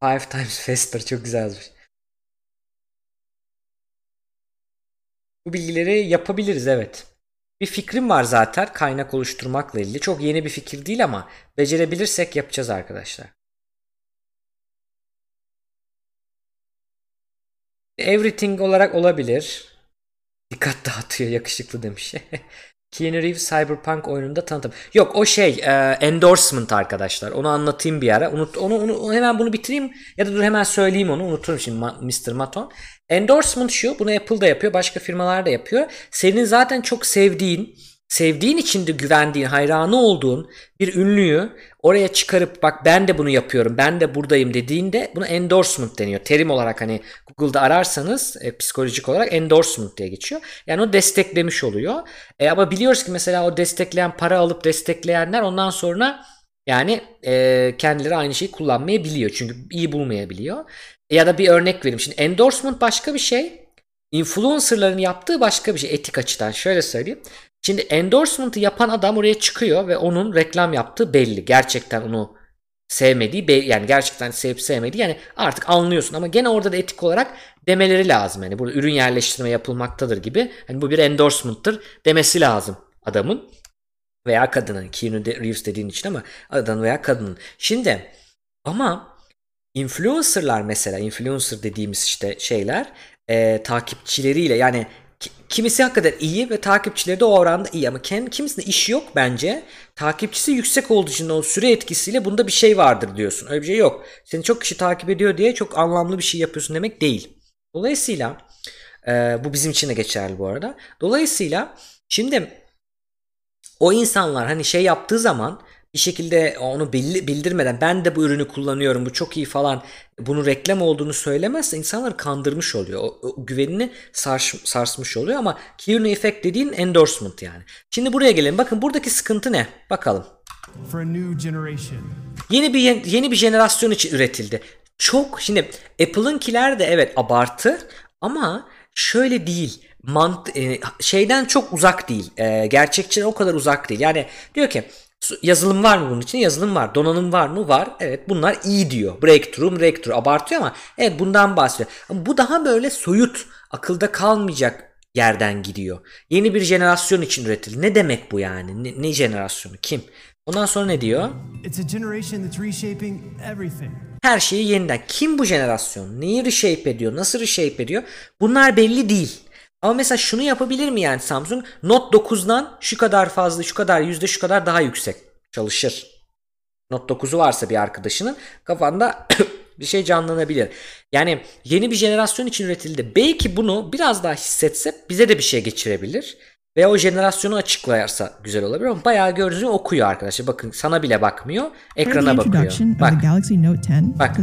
Five times faster çok güzel yazmış. Bu bilgileri yapabiliriz evet. Bir fikrim var zaten kaynak oluşturmakla ilgili. Çok yeni bir fikir değil ama becerebilirsek yapacağız arkadaşlar. Everything olarak olabilir. Dikkat dağıtıyor yakışıklı demiş. Keanu Reeves Cyberpunk oyununda tanıtım. Yok o şey e, endorsement arkadaşlar. Onu anlatayım bir ara. Unut, onu, onu hemen bunu bitireyim ya da dur hemen söyleyeyim onu. Unuturum şimdi Mr. Maton. Endorsement şu. Bunu Apple da yapıyor. Başka firmalar da yapıyor. Senin zaten çok sevdiğin sevdiğin için de güvendiğin, hayranı olduğun bir ünlüyü oraya çıkarıp bak ben de bunu yapıyorum, ben de buradayım dediğinde buna endorsement deniyor. Terim olarak hani Google'da ararsanız e, psikolojik olarak endorsement diye geçiyor. Yani o desteklemiş oluyor. E, ama biliyoruz ki mesela o destekleyen para alıp destekleyenler ondan sonra yani e, kendileri aynı şeyi kullanmayabiliyor. Çünkü iyi bulmayabiliyor. E, ya da bir örnek vereyim. Şimdi endorsement başka bir şey. Influencerların yaptığı başka bir şey etik açıdan. Şöyle söyleyeyim. Şimdi endorsement'ı yapan adam oraya çıkıyor ve onun reklam yaptığı belli. Gerçekten onu sevmediği be- yani gerçekten sevip sevmediği yani artık anlıyorsun ama gene orada da etik olarak demeleri lazım. Yani burada ürün yerleştirme yapılmaktadır gibi. Hani bu bir endorsement'tır demesi lazım adamın veya kadının. Keanu Reeves dediğin için ama adamın veya kadının. Şimdi ama influencerlar mesela influencer dediğimiz işte şeyler e, takipçileriyle yani kimisi hakikaten iyi ve takipçileri de o oranda iyi ama kendi kimisinde iş yok bence. Takipçisi yüksek olduğu için o süre etkisiyle bunda bir şey vardır diyorsun. Öyle bir şey yok. Seni çok kişi takip ediyor diye çok anlamlı bir şey yapıyorsun demek değil. Dolayısıyla e, bu bizim için de geçerli bu arada. Dolayısıyla şimdi o insanlar hani şey yaptığı zaman bir şekilde onu bildirmeden ben de bu ürünü kullanıyorum bu çok iyi falan bunu reklam olduğunu söylemezse insanları kandırmış oluyor. O, o güvenini sars, sarsmış oluyor ama Keanu Effect dediğin endorsement yani. Şimdi buraya gelelim. Bakın buradaki sıkıntı ne? Bakalım. for a new generation. Yeni bir yeni bir jenerasyon için üretildi. Çok şimdi Apple'ınkiler de evet abartı ama şöyle değil. Mant e, şeyden çok uzak değil. E, gerçekçiden o kadar uzak değil. Yani diyor ki yazılım var mı bunun için? Yazılım var. Donanım var mı? Var. Evet bunlar iyi diyor. Breakthrough, breakthrough abartıyor ama evet bundan bahsediyor. Ama bu daha böyle soyut, akılda kalmayacak yerden gidiyor. Yeni bir jenerasyon için üretildi. Ne demek bu yani? Ne, ne jenerasyonu? Kim? Ondan sonra ne diyor? It's a generation that's reshaping everything. Her şeyi yeniden. Kim bu jenerasyon? Neyi reshape ediyor? Nasıl reshape ediyor? Bunlar belli değil. Ama mesela şunu yapabilir mi yani Samsung? Note 9'dan şu kadar fazla, şu kadar yüzde şu kadar daha yüksek çalışır. Note 9'u varsa bir arkadaşının kafanda bir şey canlanabilir. Yani yeni bir jenerasyon için üretildi. Belki bunu biraz daha hissetse bize de bir şey geçirebilir. Ve o jenerasyonu açıklayarsa güzel olabilir ama bayağı gördüğünüz okuyor arkadaşlar. Bakın sana bile bakmıyor. Ekrana bakıyor. Bak. the Galaxy Note 10 Bak.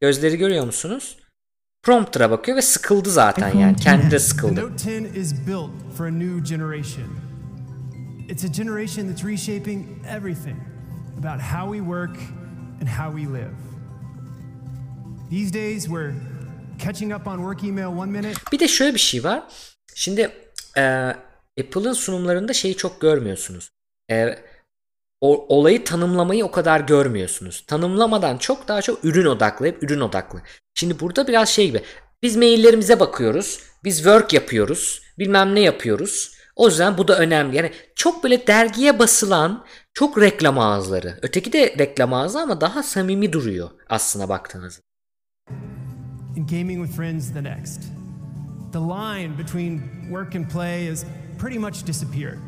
Gözleri görüyor musunuz? Prompter'a bakıyor ve sıkıldı zaten yani. Kendi de 10s. The sıkıldı. Note 10 is built for a new generation. It's a generation that's reshaping everything about how we work and how we live. These days, we're catching up on work email one minute Bir de şöyle bir şey var. Şimdi e, Apple'ın sunumlarında şeyi çok görmüyorsunuz. E, o, olayı tanımlamayı o kadar görmüyorsunuz. Tanımlamadan çok daha çok ürün odaklı, hep ürün odaklı. Şimdi burada biraz şey gibi. Biz maillerimize bakıyoruz. Biz work yapıyoruz. Bilmem ne yapıyoruz. O yüzden bu da önemli. Yani çok böyle dergiye basılan çok reklam ağızları. Öteki de reklam ağzı ama daha samimi duruyor aslına baktığınızda. and gaming with friends the next. The line between work and play has pretty much disappeared.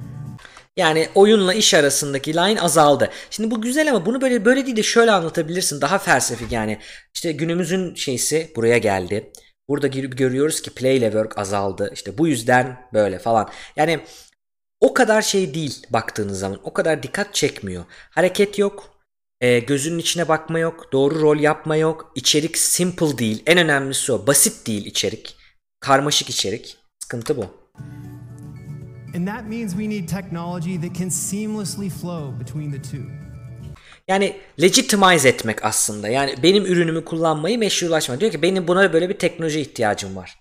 Yani oyunla iş arasındaki line azaldı. Şimdi bu güzel ama bunu böyle böyle değil de şöyle anlatabilirsin. Daha felsefik yani. İşte günümüzün şeysi buraya geldi. Burada girip görüyoruz ki play ile work azaldı. İşte bu yüzden böyle falan. Yani o kadar şey değil baktığınız zaman. O kadar dikkat çekmiyor. Hareket yok. e, gözünün içine bakma yok. Doğru rol yapma yok. İçerik simple değil. En önemlisi o. Basit değil içerik. Karmaşık içerik. Sıkıntı bu. And that means we need technology that can seamlessly flow between the two. Yani legitimize etmek aslında. Yani benim ürünümü kullanmayı meşrulaşma. Diyor ki benim buna böyle bir teknoloji ihtiyacım var.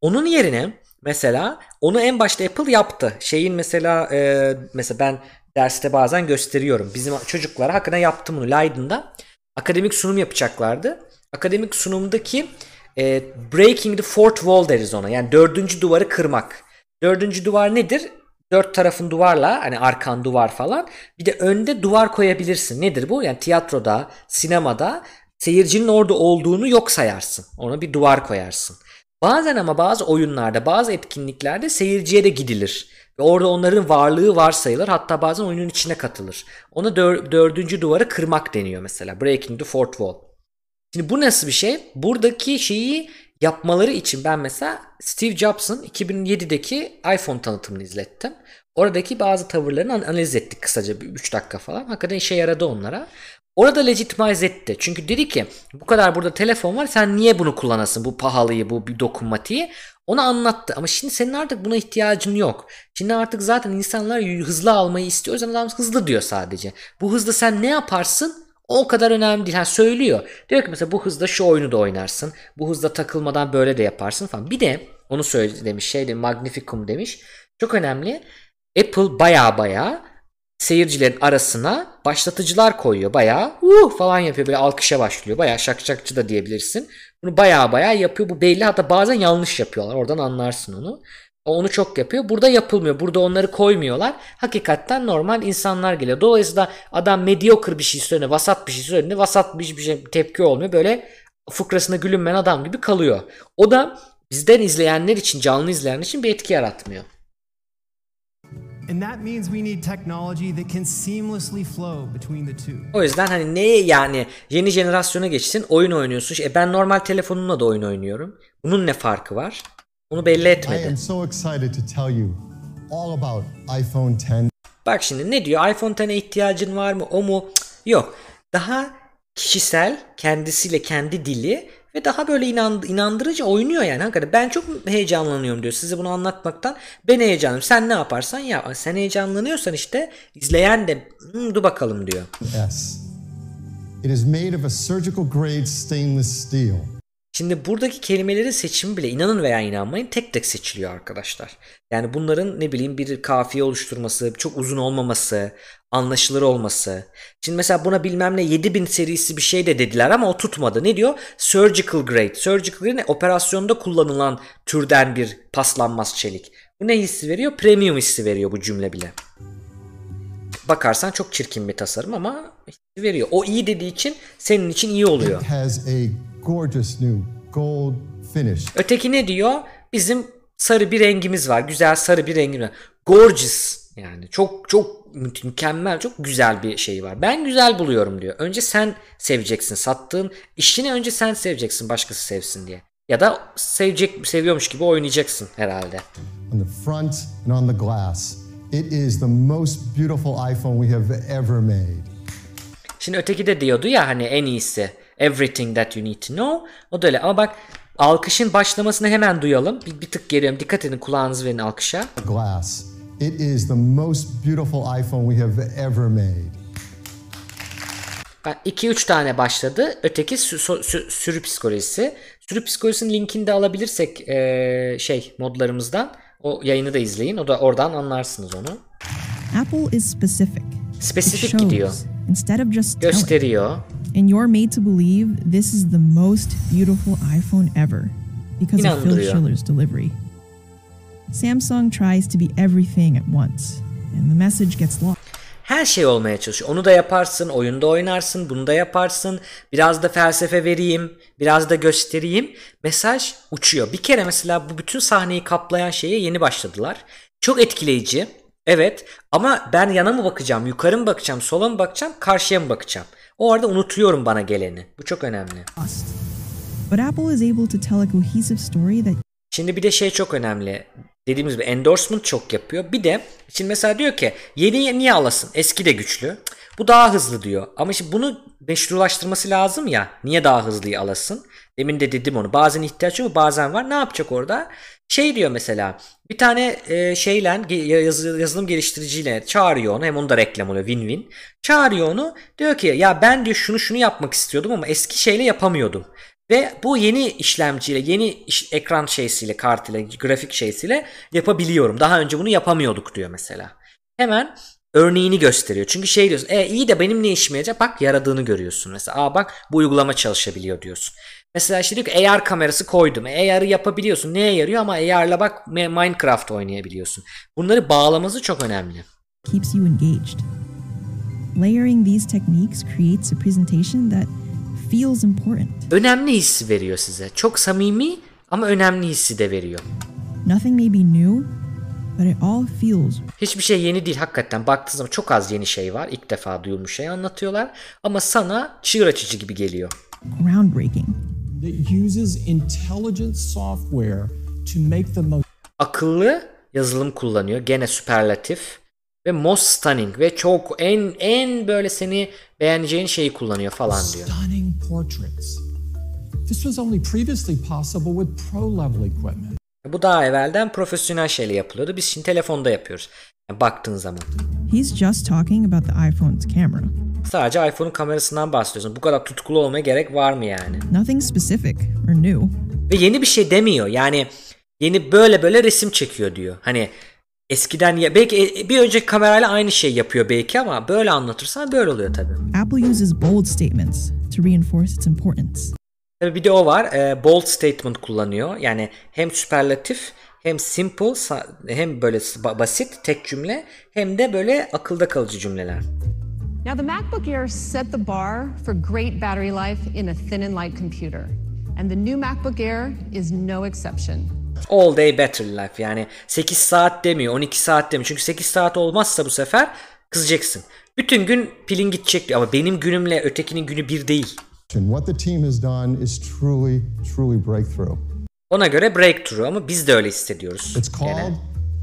Onun yerine mesela onu en başta Apple yaptı. Şeyin mesela e, mesela ben derste bazen gösteriyorum. Bizim çocuklara hakikaten yaptım bunu. Leiden'da akademik sunum yapacaklardı. Akademik sunumdaki e, breaking the fourth wall deriz ona. Yani dördüncü duvarı kırmak. Dördüncü duvar nedir? Dört tarafın duvarla hani arkan duvar falan. Bir de önde duvar koyabilirsin. Nedir bu? Yani tiyatroda, sinemada seyircinin orada olduğunu yok sayarsın. Ona bir duvar koyarsın. Bazen ama bazı oyunlarda, bazı etkinliklerde seyirciye de gidilir. Ve orada onların varlığı varsayılır. Hatta bazen oyunun içine katılır. Ona dör- dördüncü duvarı kırmak deniyor mesela. Breaking the fourth wall. Şimdi bu nasıl bir şey? Buradaki şeyi yapmaları için ben mesela Steve Jobs'ın 2007'deki iPhone tanıtımını izlettim. Oradaki bazı tavırlarını an- analiz ettik kısaca 3 dakika falan. Hakikaten işe yaradı onlara. Orada legitimize etti. Çünkü dedi ki bu kadar burada telefon var sen niye bunu kullanasın bu pahalıyı bu bir dokunmatiği. Onu anlattı ama şimdi senin artık buna ihtiyacın yok. Şimdi artık zaten insanlar hızlı almayı istiyor. O yüzden adam hızlı diyor sadece. Bu hızda sen ne yaparsın o kadar önemli değil. Ha söylüyor. Diyor ki mesela bu hızda şu oyunu da oynarsın. Bu hızda takılmadan böyle de yaparsın falan. Bir de onu söyledi demiş şey Magnificum demiş. Çok önemli. Apple baya baya seyircilerin arasına başlatıcılar koyuyor. Baya uh falan yapıyor. Böyle alkışa başlıyor. Baya şakşakçı da diyebilirsin. Bunu baya baya yapıyor. Bu belli. Hatta bazen yanlış yapıyorlar. Oradan anlarsın onu. Onu çok yapıyor. Burada yapılmıyor. Burada onları koymuyorlar. Hakikaten normal insanlar geliyor. Dolayısıyla adam mediocre bir şey söylediğinde, vasat bir şey söylediğinde vasat bir, bir şey tepki olmuyor. Böyle fıkrasına gülünmeyen adam gibi kalıyor. O da bizden izleyenler için, canlı izleyenler için bir etki yaratmıyor. And that means we need technology that can seamlessly flow between the two. O yüzden hani ne yani yeni jenerasyona geçsin oyun oynuyorsun. E ben normal telefonumla da oyun oynuyorum. Bunun ne farkı var? Bunu belli I etmedi. am so excited to tell you all about iPhone 10 Bak şimdi ne diyor? iPhone 10'e ihtiyacın var mı? O mu? Cık, Yok. Daha kişisel, kendisiyle kendi dili ve daha böyle inan, inandırıcı oynuyor yani. Hakikaten ben çok heyecanlanıyorum diyor. Size bunu anlatmaktan ben heyecanlıyım. Sen ne yaparsan ya. Sen heyecanlanıyorsan işte izleyen de "Hmm, dur bakalım diyor. S. It is made of a surgical grade stainless steel. Şimdi buradaki kelimelerin seçimi bile inanın veya inanmayın tek tek seçiliyor arkadaşlar. Yani bunların ne bileyim bir kafiye oluşturması, çok uzun olmaması, anlaşılır olması. Şimdi mesela buna bilmem ne 7000 serisi bir şey de dediler ama o tutmadı. Ne diyor? Surgical grade. Surgical grade ne? Operasyonda kullanılan türden bir paslanmaz çelik. Bu ne hissi veriyor? Premium hissi veriyor bu cümle bile. Bakarsan çok çirkin bir tasarım ama hissi veriyor. O iyi dediği için senin için iyi oluyor. Gorgeous new gold finish. Öteki ne diyor? Bizim sarı bir rengimiz var. Güzel sarı bir rengimiz var. Gorgeous yani çok çok mü- mükemmel çok güzel bir şey var. Ben güzel buluyorum diyor. Önce sen seveceksin sattığın işini önce sen seveceksin başkası sevsin diye. Ya da sevecek seviyormuş gibi oynayacaksın herhalde. On the front and on the glass, it is the most beautiful iPhone we have ever made. Şimdi öteki de diyordu ya hani en iyisi everything that you need to know. O da öyle ama bak alkışın başlamasını hemen duyalım. Bir, bir tık geliyorum. Dikkat edin kulağınızı verin alkışa. Glass. It is the most beautiful iPhone we have ever made. 2-3 tane başladı. Öteki sü- so- sü- sürü psikolojisi. Sürü psikolojisinin linkini de alabilirsek eee, şey modlarımızdan o yayını da izleyin. O da oradan anlarsınız onu. Apple is specific. Spesifik gidiyor. shows instead of just telling. And you're made to believe this is the most beautiful iPhone ever because of Phil. Schiller's delivery. Samsung tries to be everything at once, and the message gets lost. Her şey olmaya çalışıyor. Onu da yaparsın, oyunda oynarsın, bunu da yaparsın. Biraz da felsefe vereyim, biraz da göstereyim. Mesaj uçuyor. Bir kere mesela bu bütün sahneyi kaplayan şeye yeni başladılar. Çok etkileyici. Evet ama ben yana mı bakacağım, yukarı mı bakacağım, sola mı bakacağım, karşıya mı bakacağım? O arada unutuyorum bana geleni. Bu çok önemli. But Apple is able to tell a cohesive story that Şimdi bir de şey çok önemli. Dediğimiz gibi endorsement çok yapıyor. Bir de şimdi mesela diyor ki yeni niye alasın? Eski de güçlü. Bu daha hızlı diyor. Ama şimdi bunu meşrulaştırması lazım ya. Niye daha hızlıyı alasın? Demin de dedim onu. Bazen ihtiyaç yok bazen var. Ne yapacak orada? Şey diyor mesela bir tane e, şeyle yazılım geliştiriciyle çağırıyor onu. Hem onu da reklam oluyor win-win. Çağırıyor onu. Diyor ki ya ben diyor şunu şunu yapmak istiyordum ama eski şeyle yapamıyordum. Ve bu yeni işlemciyle, yeni iş- ekran şeysiyle, kartıyla, grafik şeysiyle yapabiliyorum. Daha önce bunu yapamıyorduk diyor mesela. Hemen örneğini gösteriyor. Çünkü şey diyorsun, e iyi de benim ne işime yarayacak? Bak yaradığını görüyorsun mesela. Aa bak bu uygulama çalışabiliyor diyorsun. Mesela işte diyor ki AR kamerası koydum. AR'ı yapabiliyorsun. Neye yarıyor ama AR'la bak Minecraft oynayabiliyorsun. Bunları bağlaması çok önemli. keeps you engaged. Layering these techniques creates a presentation that feels important. Önemli hissi veriyor size. Çok samimi ama önemli hissi de veriyor. Nothing may be new, but it all feels Hiçbir şey yeni değil hakikaten. Baktığın zaman çok az yeni şey var. İlk defa duyulmuş şey anlatıyorlar. Ama sana çığır açıcı gibi geliyor. groundbreaking. That uses intelligent software to make the most Akıllı yazılım kullanıyor. Gene süperlatif. Ve most stunning ve çok en en böyle seni beğeneceğin şeyi kullanıyor falan diyor. stunning portraits. This was only previously possible with pro level equipment. Bu daha evvelden profesyonel şeyle yapılıyordu. Biz şimdi telefonda yapıyoruz. Yani baktığın zaman. He's just talking about the iPhone's camera. Sadece iPhone'un kamerasından bahsediyorsun. Bu kadar tutkulu olmaya gerek var mı yani? Nothing specific or new. Ve yeni bir şey demiyor. Yani yeni böyle böyle resim çekiyor diyor. Hani eskiden ya belki e- bir önceki kamerayla aynı şey yapıyor belki ama böyle anlatırsan böyle oluyor tabii. Apple uses bold statements to reinforce its importance. Tabii bir de o var. e, bold statement kullanıyor. Yani hem süperlatif hem simple hem böyle ba- basit tek cümle hem de böyle akılda kalıcı cümleler. Now, the MacBook Air set the bar for great battery life in a thin and light computer. And the new MacBook Air is no exception. All day battery life yani 8 saat demiyor 12 saat demiyor. Çünkü 8 saat olmazsa bu sefer kızacaksın. Bütün gün pilin gidecek diyor ama benim günümle ötekinin günü bir değil. What the team has done is truly, truly breakthrough. Ona göre breakthrough ama biz de öyle hissediyoruz. It's called Gene.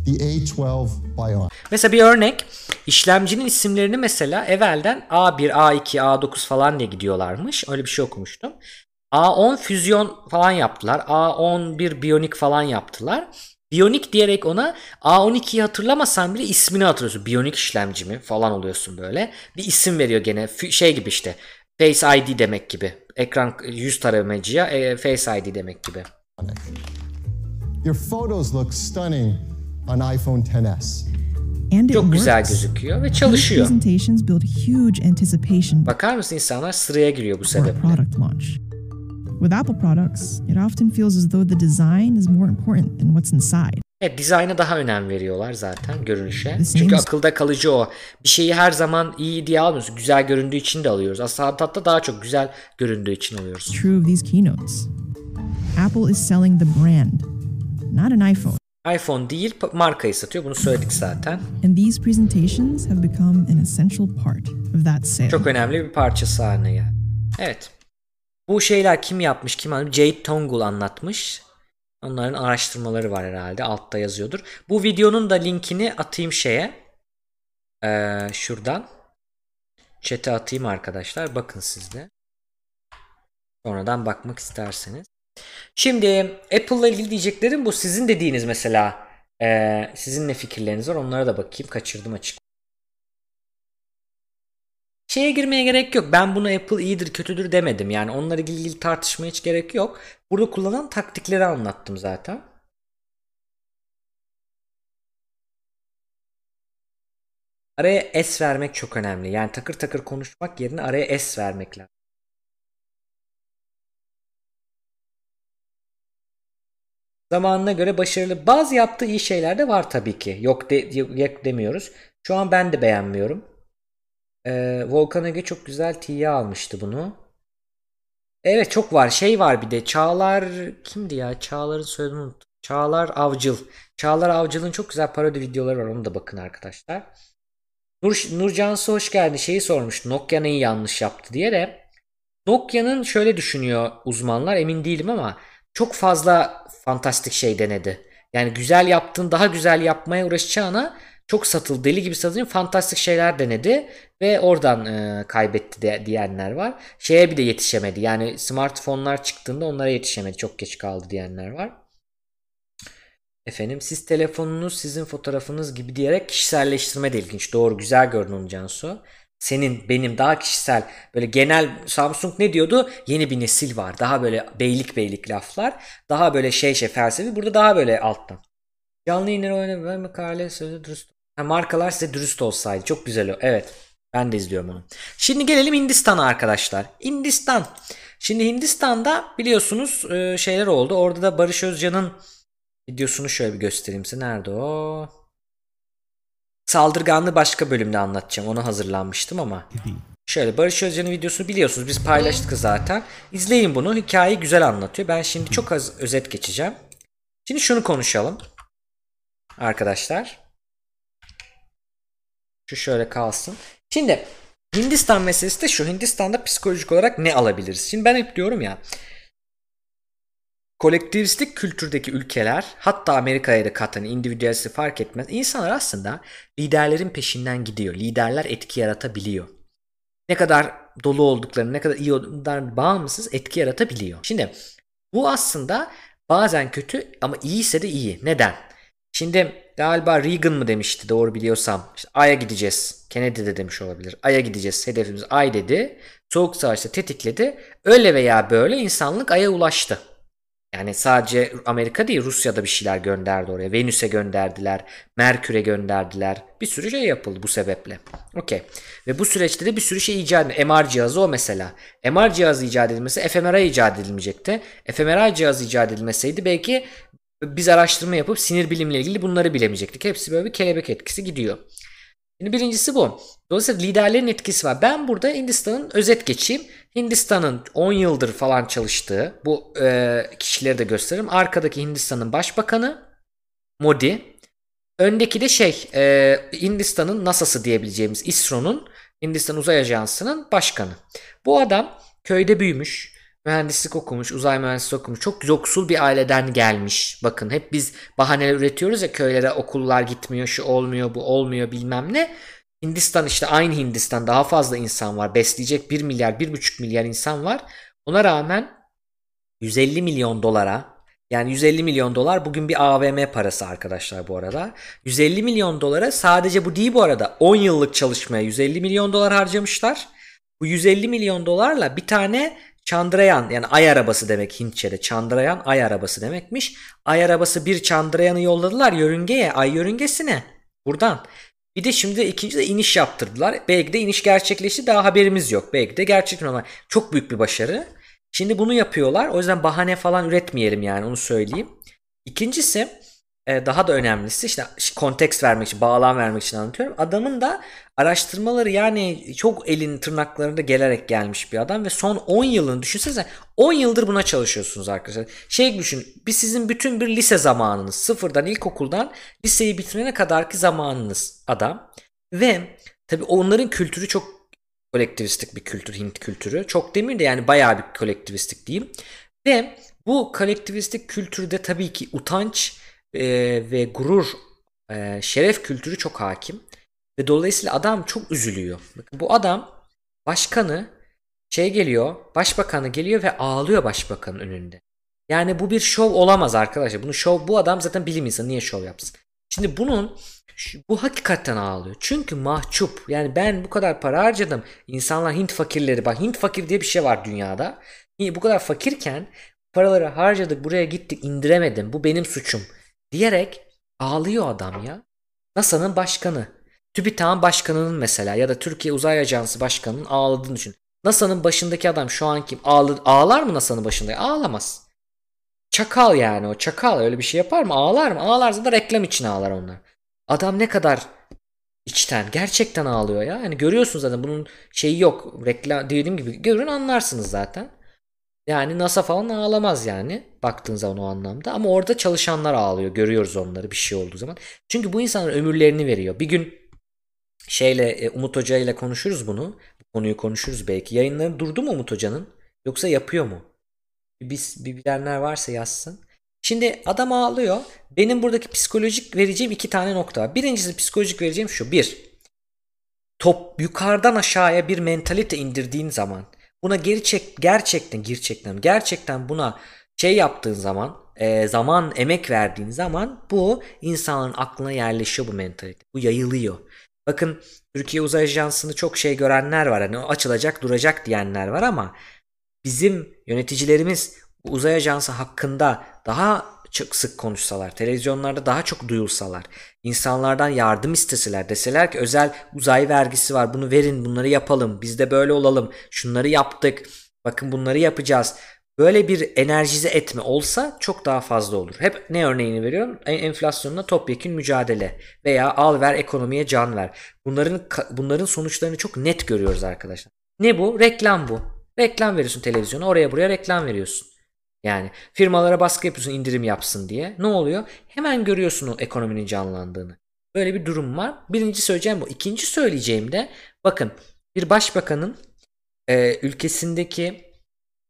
the A12 Bionic. Mesela bir örnek işlemcinin isimlerini mesela evvelden A1, A2, A9 falan diye gidiyorlarmış. Öyle bir şey okumuştum. A10 füzyon falan yaptılar. A11 Bionic falan yaptılar. Bionic diyerek ona A12'yi hatırlamasan bile ismini hatırlıyorsun. Bionic işlemci mi falan oluyorsun böyle. Bir isim veriyor gene. Şey gibi işte. Face ID demek gibi. Ekran yüz taramacıya e, Face ID demek gibi. Your photos look stunning on iPhone XS. And Çok güzel gözüküyor ve çalışıyor. presentations build huge anticipation Bakar mısın insanlar sıraya giriyor bu sebeple. product launch. With Apple products, it often feels as though the design is more important than what's inside. Evet dizayna daha önem veriyorlar zaten görünüşe. Çünkü akılda kalıcı o. Bir şeyi her zaman iyi diye almıyorsun. Güzel göründüğü için de alıyoruz. Aslında hatta daha çok güzel göründüğü için alıyoruz. True of these keynotes. Apple is selling the brand, not an iPhone. iPhone değil markayı satıyor. Bunu söyledik zaten. And these presentations have become an essential part of that sale. Çok önemli bir parçası haline geldi. Evet. Bu şeyler kim yapmış kim anlatmış? Jade Tongul anlatmış. Onların araştırmaları var herhalde. Altta yazıyordur. Bu videonun da linkini atayım şeye. Ee, şuradan. Chat'e atayım arkadaşlar. Bakın siz de. Sonradan bakmak isterseniz. Şimdi Apple'la ilgili diyeceklerim bu. Sizin dediğiniz mesela. ee, sizin ne fikirleriniz var? Onlara da bakayım. Kaçırdım açık. Şeye girmeye gerek yok. Ben bunu Apple iyidir kötüdür demedim. Yani onlarla ilgili tartışmaya hiç gerek yok. Burada kullanılan taktikleri anlattım zaten. Araya S vermek çok önemli. Yani takır takır konuşmak yerine araya S vermek lazım. Zamanına göre başarılı. Bazı yaptığı iyi şeyler de var tabii ki. Yok, de, yok demiyoruz. Şu an ben de beğenmiyorum. Ee, Volkan Ege çok güzel T'ye almıştı bunu. Evet çok var. Şey var bir de. Çağlar kimdi ya? Çağlar'ın soyadını unuttum. Çağlar Avcıl. Çağlar Avcıl'ın çok güzel parodi videoları var. Onu da bakın arkadaşlar. Nur, Nur Cansu hoş geldin. Şeyi sormuş. Nokia neyi yanlış yaptı diye de. Nokia'nın şöyle düşünüyor uzmanlar. Emin değilim ama çok fazla fantastik şey denedi. Yani güzel yaptığın daha güzel yapmaya uğraşacağına çok satıldı deli gibi satılıyor fantastik şeyler denedi ve oradan e, kaybetti de, diyenler var. Şeye bir de yetişemedi yani smartphone'lar çıktığında onlara yetişemedi çok geç kaldı diyenler var. Efendim siz telefonunuz sizin fotoğrafınız gibi diyerek kişiselleştirme de ilginç. Doğru güzel gördün onu Cansu. Senin benim daha kişisel böyle genel Samsung ne diyordu? Yeni bir nesil var. Daha böyle beylik beylik laflar. Daha böyle şey şey felsefi. Burada daha böyle alttan. Canlı yayınları oynamıyor. Makale sözü dürüst. Markalar size dürüst olsaydı. Çok güzel o. Evet. Ben de izliyorum onu. Şimdi gelelim Hindistan'a arkadaşlar. Hindistan. Şimdi Hindistan'da biliyorsunuz e, şeyler oldu. Orada da Barış Özcan'ın videosunu şöyle bir göstereyim size. Nerede o? Saldırganlığı başka bölümde anlatacağım. Ona hazırlanmıştım ama. Şöyle Barış Özcan'ın videosunu biliyorsunuz. Biz paylaştık zaten. İzleyin bunu. Hikayeyi güzel anlatıyor. Ben şimdi çok az özet geçeceğim. Şimdi şunu konuşalım. arkadaşlar. Şu şöyle kalsın. Şimdi Hindistan meselesi de şu. Hindistan'da psikolojik olarak ne alabiliriz? Şimdi ben hep diyorum ya kolektivistik kültürdeki ülkeler hatta Amerika'ya da katan individualisti fark etmez. İnsanlar aslında liderlerin peşinden gidiyor. Liderler etki yaratabiliyor. Ne kadar dolu olduklarını, ne kadar iyi olduklarını bağımsız etki yaratabiliyor. Şimdi bu aslında bazen kötü ama iyiyse de iyi. Neden? Şimdi galiba Reagan mı demişti doğru biliyorsam. İşte Ay'a gideceğiz. Kennedy de demiş olabilir. Ay'a gideceğiz. Hedefimiz Ay dedi. Soğuk savaşta tetikledi. Öyle veya böyle insanlık Ay'a ulaştı. Yani sadece Amerika değil Rusya'da bir şeyler gönderdi oraya. Venüs'e gönderdiler. Merkür'e gönderdiler. Bir sürü şey yapıldı bu sebeple. Okey. Ve bu süreçte de bir sürü şey icat edildi. MR cihazı o mesela. MR cihazı icat edilmesi fMRI icat edilmeyecekti. fMRI cihazı icat edilmeseydi belki biz araştırma yapıp sinir bilimle ilgili bunları bilemeyecektik. Hepsi böyle bir kelebek etkisi gidiyor. Şimdi birincisi bu. Dolayısıyla liderlerin etkisi var. Ben burada Hindistan'ın özet geçeyim. Hindistan'ın 10 yıldır falan çalıştığı bu e, kişileri de gösteririm. Arkadaki Hindistan'ın başbakanı Modi. Öndeki de şey e, Hindistan'ın NASA'sı diyebileceğimiz İSRO'nun Hindistan Uzay Ajansı'nın başkanı. Bu adam köyde büyümüş. Mühendislik okumuş, uzay mühendisliği okumuş. Çok yoksul bir aileden gelmiş. Bakın hep biz bahaneler üretiyoruz ya köylere okullar gitmiyor, şu olmuyor, bu olmuyor bilmem ne. Hindistan işte aynı Hindistan daha fazla insan var. Besleyecek 1 milyar 1,5 milyar insan var. Ona rağmen 150 milyon dolara yani 150 milyon dolar bugün bir AVM parası arkadaşlar bu arada. 150 milyon dolara sadece bu değil bu arada 10 yıllık çalışmaya 150 milyon dolar harcamışlar. Bu 150 milyon dolarla bir tane Chandrayaan yani ay arabası demek Hintçe'de. Chandrayaan ay arabası demekmiş. Ay arabası bir Chandrayaan'ı yolladılar yörüngeye, ay yörüngesine. Buradan. Bir de şimdi ikinci de iniş yaptırdılar. Belki de iniş gerçekleşti daha haberimiz yok. Belki de gerçekten ama çok büyük bir başarı. Şimdi bunu yapıyorlar. O yüzden bahane falan üretmeyelim yani onu söyleyeyim. İkincisi daha da önemlisi işte konteks vermek için, bağlam vermek için anlatıyorum. Adamın da araştırmaları yani çok elin tırnaklarında gelerek gelmiş bir adam ve son 10 yılını düşünsenize 10 yıldır buna çalışıyorsunuz arkadaşlar. Şey düşün bir sizin bütün bir lise zamanınız sıfırdan ilkokuldan liseyi bitirene kadarki zamanınız adam ve tabi onların kültürü çok kolektivistik bir kültür Hint kültürü. Çok demeyeyim de yani bayağı bir kolektivistik diyeyim. Ve bu kolektivistik kültürde tabii ki utanç e, ve gurur, e, şeref kültürü çok hakim. Ve dolayısıyla adam çok üzülüyor. Bakın bu adam başkanı şey geliyor, başbakanı geliyor ve ağlıyor başbakanın önünde. Yani bu bir şov olamaz arkadaşlar. Bunu şov bu adam zaten bilim insanı niye şov yapsın? Şimdi bunun bu hakikaten ağlıyor. Çünkü mahcup. Yani ben bu kadar para harcadım. İnsanlar Hint fakirleri bak Hint fakir diye bir şey var dünyada. Bu kadar fakirken paraları harcadık buraya gittik indiremedim. Bu benim suçum diyerek ağlıyor adam ya. NASA'nın başkanı. TÜBİTAK'ın başkanının mesela ya da Türkiye Uzay Ajansı başkanının ağladığını düşün. NASA'nın başındaki adam şu an kim? Ağlı, ağlar mı NASA'nın başında? Ağlamaz. Çakal yani o çakal öyle bir şey yapar mı? Ağlar mı? Ağlarsa da reklam için ağlar onlar. Adam ne kadar içten gerçekten ağlıyor ya. Yani görüyorsunuz zaten bunun şeyi yok. Reklam dediğim gibi görün anlarsınız zaten. Yani NASA falan ağlamaz yani baktığın zaman o anlamda. Ama orada çalışanlar ağlıyor. Görüyoruz onları bir şey olduğu zaman. Çünkü bu insanlar ömürlerini veriyor. Bir gün şeyle e, Umut Hoca ile konuşuruz bunu. Bu konuyu konuşuruz belki. Yayınları durdu mu Umut Hoca'nın? Yoksa yapıyor mu? Biz bir bilenler varsa yazsın. Şimdi adam ağlıyor. Benim buradaki psikolojik vereceğim iki tane nokta var. Birincisi psikolojik vereceğim şu. Bir, top yukarıdan aşağıya bir mentalite indirdiğin zaman buna geri çek gerçekten gerçekten gerçekten buna şey yaptığın zaman e, zaman emek verdiğin zaman bu insanların aklına yerleşiyor bu mentalite. Bu yayılıyor. Bakın Türkiye Uzay Ajansı'nı çok şey görenler var. Hani açılacak duracak diyenler var ama bizim yöneticilerimiz uzay ajansı hakkında daha çok sık konuşsalar, televizyonlarda daha çok duyulsalar, insanlardan yardım isteseler, deseler ki özel uzay vergisi var bunu verin bunları yapalım, biz de böyle olalım, şunları yaptık, bakın bunları yapacağız. Böyle bir enerjize etme olsa çok daha fazla olur. Hep ne örneğini veriyorum? Enflasyonla topyekün mücadele veya al ver ekonomiye can ver. Bunların bunların sonuçlarını çok net görüyoruz arkadaşlar. Ne bu? Reklam bu. Reklam veriyorsun televizyona, oraya buraya reklam veriyorsun. Yani firmalara baskı yapıyorsun indirim yapsın diye. Ne oluyor? Hemen görüyorsun o ekonominin canlandığını. Böyle bir durum var. Birinci söyleyeceğim bu. İkinci söyleyeceğim de bakın bir başbakanın e, ülkesindeki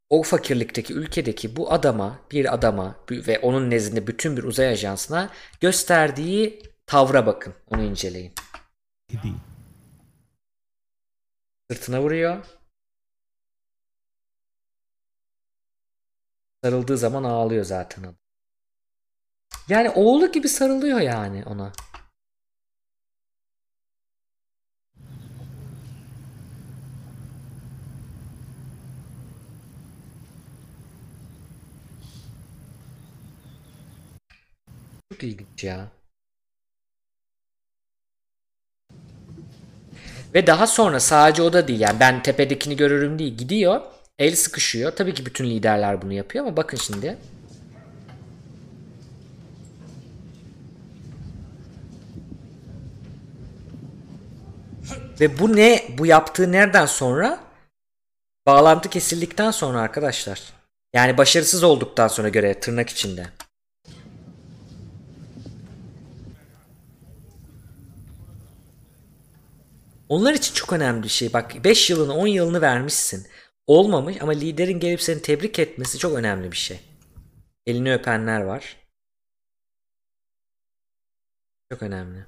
o fakirlikteki ülkedeki bu adama bir adama ve onun nezdinde bütün bir uzay ajansına gösterdiği tavra bakın. Onu inceleyin. Sırtına vuruyor. Sarıldığı zaman ağlıyor zaten adam. Yani oğlu gibi sarılıyor yani ona. Çok ilginç ya. Ve daha sonra sadece o da değil yani ben tepedekini görürüm değil gidiyor el sıkışıyor. Tabii ki bütün liderler bunu yapıyor ama bakın şimdi. Ve bu ne? Bu yaptığı nereden sonra? Bağlantı kesildikten sonra arkadaşlar. Yani başarısız olduktan sonra göre tırnak içinde. Onlar için çok önemli bir şey. Bak 5 yılını 10 yılını vermişsin. Olmamış ama liderin gelip seni tebrik etmesi çok önemli bir şey. Elini öpenler var. Çok önemli.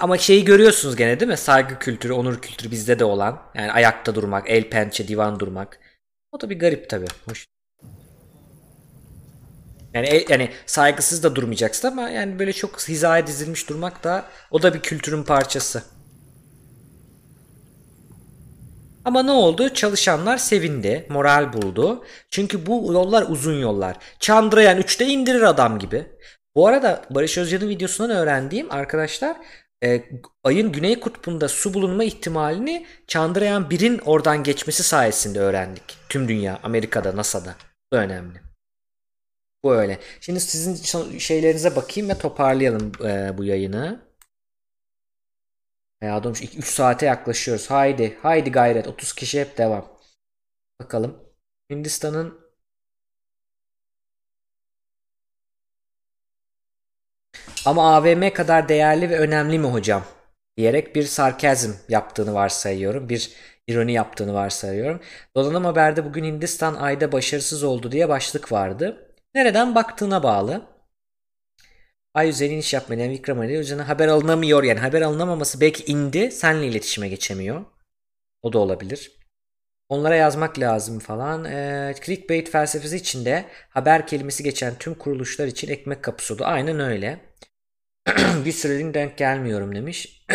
Ama şeyi görüyorsunuz gene değil mi? Saygı kültürü, onur kültürü bizde de olan. Yani ayakta durmak, el pençe, divan durmak. O da bir garip tabii. Hoş. Yani yani saygısız da durmayacaksın ama yani böyle çok hizaya dizilmiş durmak da o da bir kültürün parçası. Ama ne oldu? Çalışanlar sevindi, moral buldu. Çünkü bu yollar uzun yollar. Chandrayaan 3'te indirir adam gibi. Bu arada Barış Özcan'ın videosundan öğrendiğim arkadaşlar e, ayın güney kutbunda su bulunma ihtimalini Chandrayaan 1'in oradan geçmesi sayesinde öğrendik. Tüm dünya, Amerika'da, NASA'da. Bu önemli. Bu öyle. Şimdi sizin şeylerinize bakayım ve toparlayalım e, bu yayını. Ya adam 3 saate yaklaşıyoruz. Haydi, haydi gayret. 30 kişi hep devam. Bakalım. Hindistan'ın Ama AVM kadar değerli ve önemli mi hocam? diyerek bir sarkazm yaptığını varsayıyorum. Bir ironi yaptığını varsayıyorum. Dolanım Haber'de bugün Hindistan ayda başarısız oldu diye başlık vardı. Nereden baktığına bağlı. Ay üzerine iş yapmayan Vikram Ali üzerine haber alınamıyor. Yani haber alınamaması belki indi. Senle iletişime geçemiyor. O da olabilir. Onlara yazmak lazım falan. E, clickbait felsefesi içinde haber kelimesi geçen tüm kuruluşlar için ekmek kapısı oldu. Aynen öyle. bir süredir denk gelmiyorum demiş.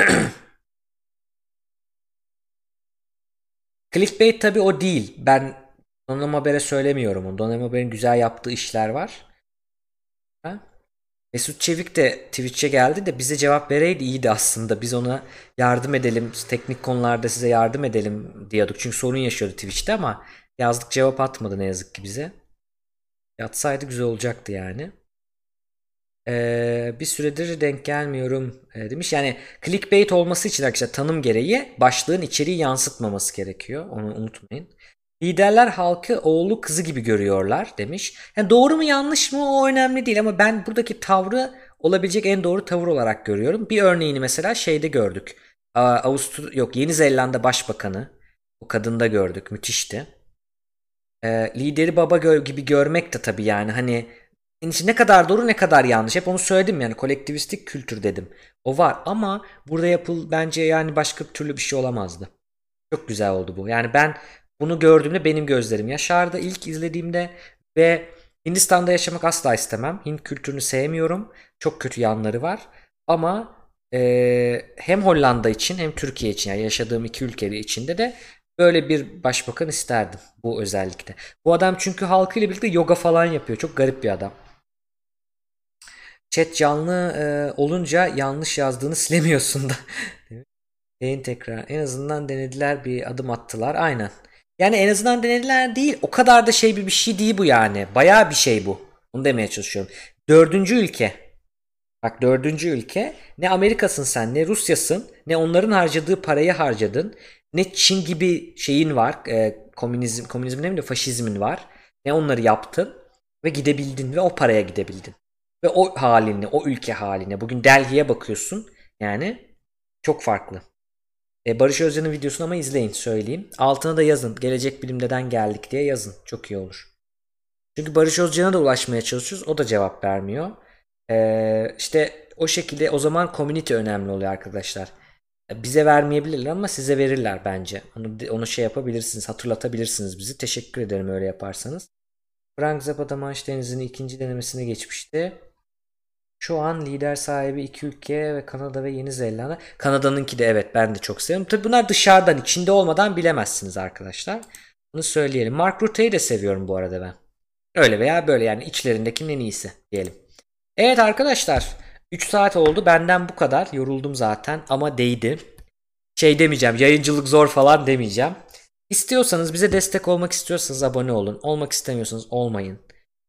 clickbait tabi o değil. Ben Donanım Haber'e söylemiyorum onu. Donanım Haber'in güzel yaptığı işler var. Mesut Çevik de Twitch'e geldi de bize cevap vereydi iyiydi aslında. Biz ona yardım edelim, teknik konularda size yardım edelim diyorduk. Çünkü sorun yaşıyordu Twitch'te ama yazdık cevap atmadı ne yazık ki bize. Yatsaydı güzel olacaktı yani. Ee, bir süredir denk gelmiyorum e, demiş. Yani clickbait olması için arkadaşlar tanım gereği başlığın içeriği yansıtmaması gerekiyor. Onu unutmayın. Liderler halkı oğlu kızı gibi görüyorlar demiş. Yani doğru mu yanlış mı o önemli değil ama ben buradaki tavrı olabilecek en doğru tavır olarak görüyorum. Bir örneğini mesela şeyde gördük. Avustur yok Yeni Zelanda Başbakanı o kadında gördük. Müthişti. Ee, lideri baba gör gibi görmek de tabii yani hani ne kadar doğru ne kadar yanlış. Hep onu söyledim yani kolektivistik kültür dedim. O var ama burada yapıl bence yani başka türlü bir şey olamazdı. Çok güzel oldu bu. Yani ben bunu gördüğümde benim gözlerim yaşardı ilk izlediğimde ve Hindistan'da yaşamak asla istemem. Hint kültürünü sevmiyorum. Çok kötü yanları var. Ama e, hem Hollanda için hem Türkiye için yani yaşadığım iki ülke içinde de böyle bir başbakan isterdim bu özellikle. Bu adam çünkü halkıyla birlikte yoga falan yapıyor. Çok garip bir adam. Chat canlı e, olunca yanlış yazdığını silemiyorsun da. Yayın tekrar. En azından denediler bir adım attılar. Aynen. Yani en azından denediler değil. O kadar da şey bir, bir şey değil bu yani. Bayağı bir şey bu. Onu demeye çalışıyorum. Dördüncü ülke. Bak dördüncü ülke. Ne Amerika'sın sen ne Rusya'sın ne onların harcadığı parayı harcadın. ne Çin gibi şeyin var. E, komünizm, komünizm demeyeyim de faşizmin var. Ne onları yaptın ve gidebildin ve o paraya gidebildin. Ve o haline, o ülke haline. Bugün Delhi'ye bakıyorsun. Yani çok farklı. E, Barış Özcan'ın videosunu ama izleyin söyleyeyim. Altına da yazın. Gelecek bilimdeden geldik diye yazın. Çok iyi olur. Çünkü Barış Özcan'a da ulaşmaya çalışıyoruz. O da cevap vermiyor. E, işte o şekilde o zaman community önemli oluyor arkadaşlar. E, bize vermeyebilirler ama size verirler bence. Onu, onu şey yapabilirsiniz. Hatırlatabilirsiniz bizi. Teşekkür ederim öyle yaparsanız. Frank Zappa Manş Denizi'nin ikinci denemesine geçmişti. Şu an lider sahibi iki ülke ve Kanada ve Yeni Zelanda. Kanada'nınki de evet ben de çok seviyorum. Tabi bunlar dışarıdan içinde olmadan bilemezsiniz arkadaşlar. Bunu söyleyelim. Mark Rutte'yi de seviyorum bu arada ben. Öyle veya böyle yani içlerindekinin en iyisi diyelim. Evet arkadaşlar 3 saat oldu benden bu kadar. Yoruldum zaten ama değdi. Şey demeyeceğim yayıncılık zor falan demeyeceğim. İstiyorsanız bize destek olmak istiyorsanız abone olun. Olmak istemiyorsanız olmayın.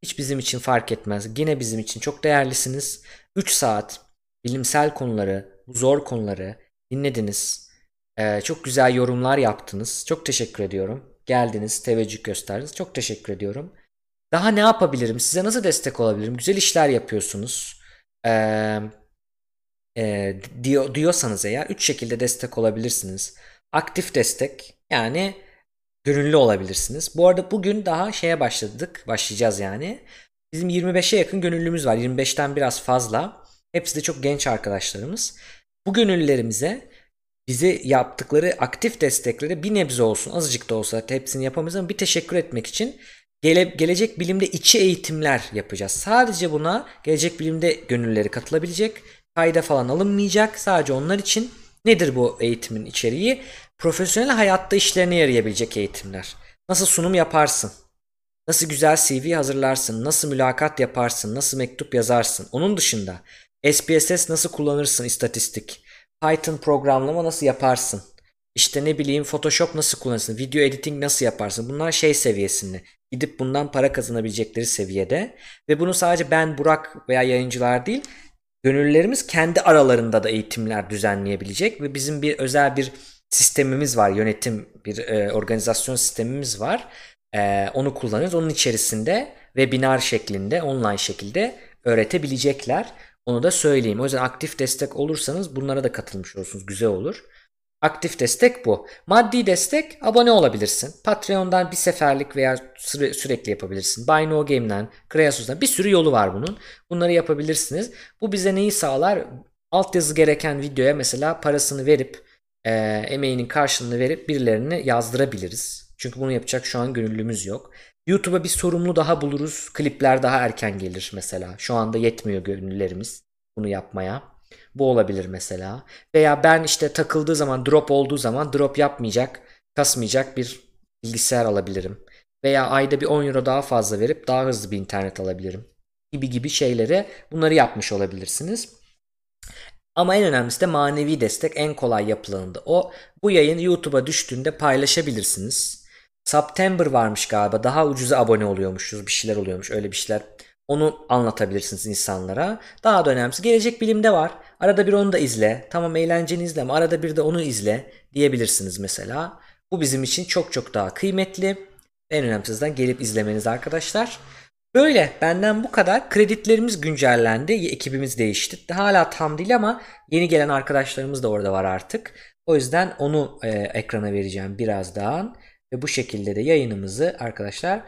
Hiç bizim için fark etmez. Yine bizim için çok değerlisiniz. 3 saat bilimsel konuları, zor konuları dinlediniz. Ee, çok güzel yorumlar yaptınız. Çok teşekkür ediyorum. Geldiniz, teveccüh gösterdiniz. Çok teşekkür ediyorum. Daha ne yapabilirim? Size nasıl destek olabilirim? Güzel işler yapıyorsunuz. Ee, e, diyor, diyorsanız eğer 3 şekilde destek olabilirsiniz. Aktif destek yani gönüllü olabilirsiniz. Bu arada bugün daha şeye başladık. Başlayacağız yani. Bizim 25'e yakın gönüllümüz var. 25'ten biraz fazla. Hepsi de çok genç arkadaşlarımız. Bu gönüllülerimize bize yaptıkları aktif destekleri bir nebze olsun azıcık da olsa hepsini yapamayız ama bir teşekkür etmek için gele, gelecek bilimde içi eğitimler yapacağız. Sadece buna gelecek bilimde gönülleri katılabilecek. Kayda falan alınmayacak. Sadece onlar için nedir bu eğitimin içeriği? Profesyonel hayatta işlerine yarayabilecek eğitimler. Nasıl sunum yaparsın? Nasıl güzel CV hazırlarsın? Nasıl mülakat yaparsın? Nasıl mektup yazarsın? Onun dışında SPSS nasıl kullanırsın istatistik? Python programlama nasıl yaparsın? İşte ne bileyim Photoshop nasıl kullanırsın? Video editing nasıl yaparsın? Bunlar şey seviyesinde. Gidip bundan para kazanabilecekleri seviyede. Ve bunu sadece ben, Burak veya yayıncılar değil, gönüllülerimiz kendi aralarında da eğitimler düzenleyebilecek. Ve bizim bir özel bir sistemimiz var. Yönetim bir e, organizasyon sistemimiz var. E, onu kullanıyoruz. Onun içerisinde webinar şeklinde, online şekilde öğretebilecekler. Onu da söyleyeyim. O yüzden aktif destek olursanız bunlara da katılmış olursunuz. Güzel olur. Aktif destek bu. Maddi destek abone olabilirsin. Patreon'dan bir seferlik veya süre, sürekli yapabilirsin. Buy No Game'den, Kreasus'dan bir sürü yolu var bunun. Bunları yapabilirsiniz. Bu bize neyi sağlar? Altyazı gereken videoya mesela parasını verip e, emeğinin karşılığını verip birilerini yazdırabiliriz. Çünkü bunu yapacak şu an gönüllümüz yok. YouTube'a bir sorumlu daha buluruz. Klipler daha erken gelir mesela. Şu anda yetmiyor gönüllülerimiz bunu yapmaya. Bu olabilir mesela. Veya ben işte takıldığı zaman drop olduğu zaman drop yapmayacak, kasmayacak bir bilgisayar alabilirim. Veya ayda bir 10 euro daha fazla verip daha hızlı bir internet alabilirim. Gibi gibi şeyleri bunları yapmış olabilirsiniz. Ama en önemlisi de manevi destek en kolay yapılanında o. Bu yayın YouTube'a düştüğünde paylaşabilirsiniz. September varmış galiba. Daha ucuza abone oluyormuşuz. Bir şeyler oluyormuş. Öyle bir şeyler. Onu anlatabilirsiniz insanlara. Daha da önemlisi gelecek bilimde var. Arada bir onu da izle. Tamam eğlenceni izle ama arada bir de onu izle diyebilirsiniz mesela. Bu bizim için çok çok daha kıymetli. En önemlisizden gelip izlemeniz arkadaşlar. Böyle benden bu kadar. Kreditlerimiz güncellendi. Ekibimiz değişti. Hala tam değil ama yeni gelen arkadaşlarımız da orada var artık. O yüzden onu e, ekrana vereceğim birazdan. Ve bu şekilde de yayınımızı arkadaşlar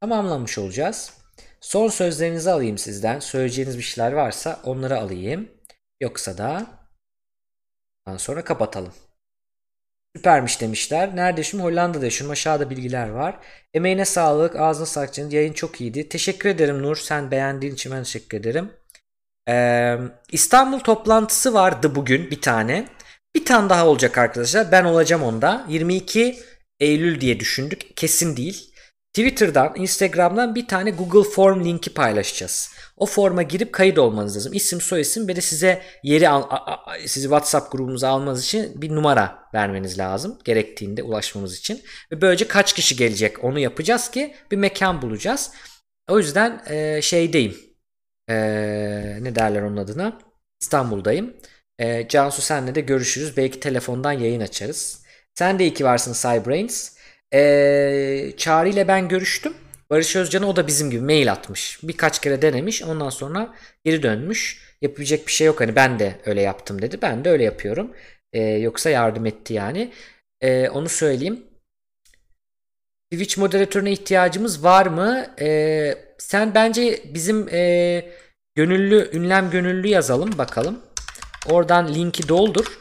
tamamlamış olacağız. Son sözlerinizi alayım sizden. Söyleyeceğiniz bir şeyler varsa onları alayım. Yoksa da sonra kapatalım. Süpermiş demişler. Nerede yaşıyorum? Hollanda'da yaşıyorum. Aşağıda bilgiler var. Emeğine sağlık. Ağzına sağlık canım. Yayın çok iyiydi. Teşekkür ederim Nur. Sen beğendiğin için ben teşekkür ederim. Ee, İstanbul toplantısı vardı bugün bir tane. Bir tane daha olacak arkadaşlar. Ben olacağım onda. 22 Eylül diye düşündük. Kesin değil. Twitter'dan, Instagram'dan bir tane Google Form linki paylaşacağız. O forma girip kayıt olmanız lazım. İsim, soyisim ve de size yeri al, sizi WhatsApp grubumuza almanız için bir numara vermeniz lazım. Gerektiğinde ulaşmamız için. Ve böylece kaç kişi gelecek onu yapacağız ki bir mekan bulacağız. O yüzden e, şeydeyim. E, ne derler onun adına? İstanbul'dayım. E, Cansu senle de görüşürüz. Belki telefondan yayın açarız. Sen de iyi ki varsın Cybrains. Ee, Çağrı ile ben görüştüm. Barış Özcan'a o da bizim gibi mail atmış. Birkaç kere denemiş. Ondan sonra geri dönmüş. Yapabilecek bir şey yok. Hani ben de öyle yaptım dedi. Ben de öyle yapıyorum. Ee, yoksa yardım etti yani. Ee, onu söyleyeyim. Twitch moderatörüne ihtiyacımız var mı? Ee, sen bence bizim e, gönüllü, ünlem gönüllü yazalım bakalım. Oradan linki doldur.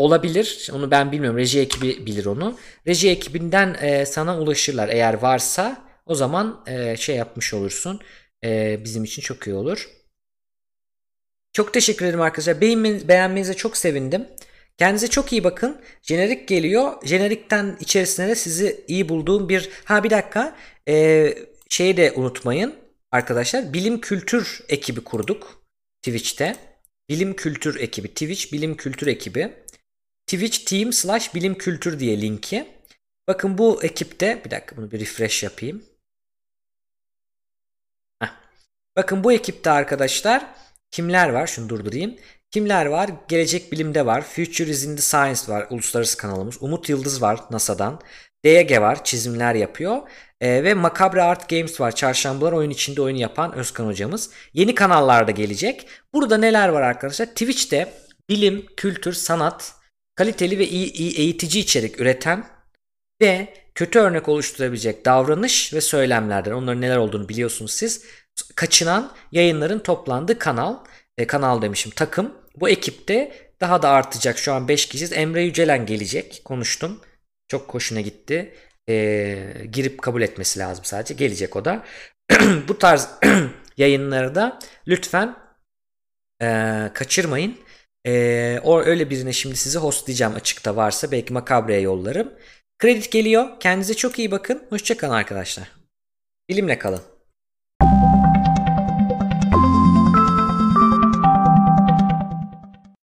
Olabilir. Onu ben bilmiyorum. Reji ekibi bilir onu. Reji ekibinden e, sana ulaşırlar. Eğer varsa o zaman e, şey yapmış olursun. E, bizim için çok iyi olur. Çok teşekkür ederim arkadaşlar. Beğenmenize, beğenmenize çok sevindim. Kendinize çok iyi bakın. Jenerik geliyor. Jenerikten içerisine de sizi iyi bulduğum bir... Ha bir dakika. Ee, şeyi de unutmayın arkadaşlar. Bilim kültür ekibi kurduk. Twitch'te. Bilim kültür ekibi. Twitch bilim kültür ekibi. Twitch team slash bilim kültür diye linki. Bakın bu ekipte... Bir dakika bunu bir refresh yapayım. Heh. Bakın bu ekipte arkadaşlar kimler var? Şunu durdurayım. Kimler var? Gelecek Bilim'de var. Future is in the Science var. Uluslararası kanalımız. Umut Yıldız var NASA'dan. DG var. Çizimler yapıyor. Ee, ve Macabre Art Games var. Çarşambalar oyun içinde oyun yapan Özkan hocamız. Yeni kanallarda gelecek. Burada neler var arkadaşlar? Twitch'te bilim, kültür, sanat, kaliteli ve iyi, iyi eğitici içerik üreten ve kötü örnek oluşturabilecek davranış ve söylemlerden onların neler olduğunu biliyorsunuz siz. Kaçınan yayınların toplandığı kanal, e, kanal demişim takım. Bu ekipte daha da artacak. Şu an 5 kişiyiz. Emre Yücelen gelecek. Konuştum. Çok hoşuna gitti. E, girip kabul etmesi lazım sadece. Gelecek o da. Bu tarz yayınları da lütfen e, kaçırmayın. E, o öyle birine şimdi sizi hostlayacağım açıkta varsa. Belki Makabre'ye yollarım. Kredi geliyor. Kendinize çok iyi bakın. Hoşçakalın arkadaşlar. Bilimle kalın.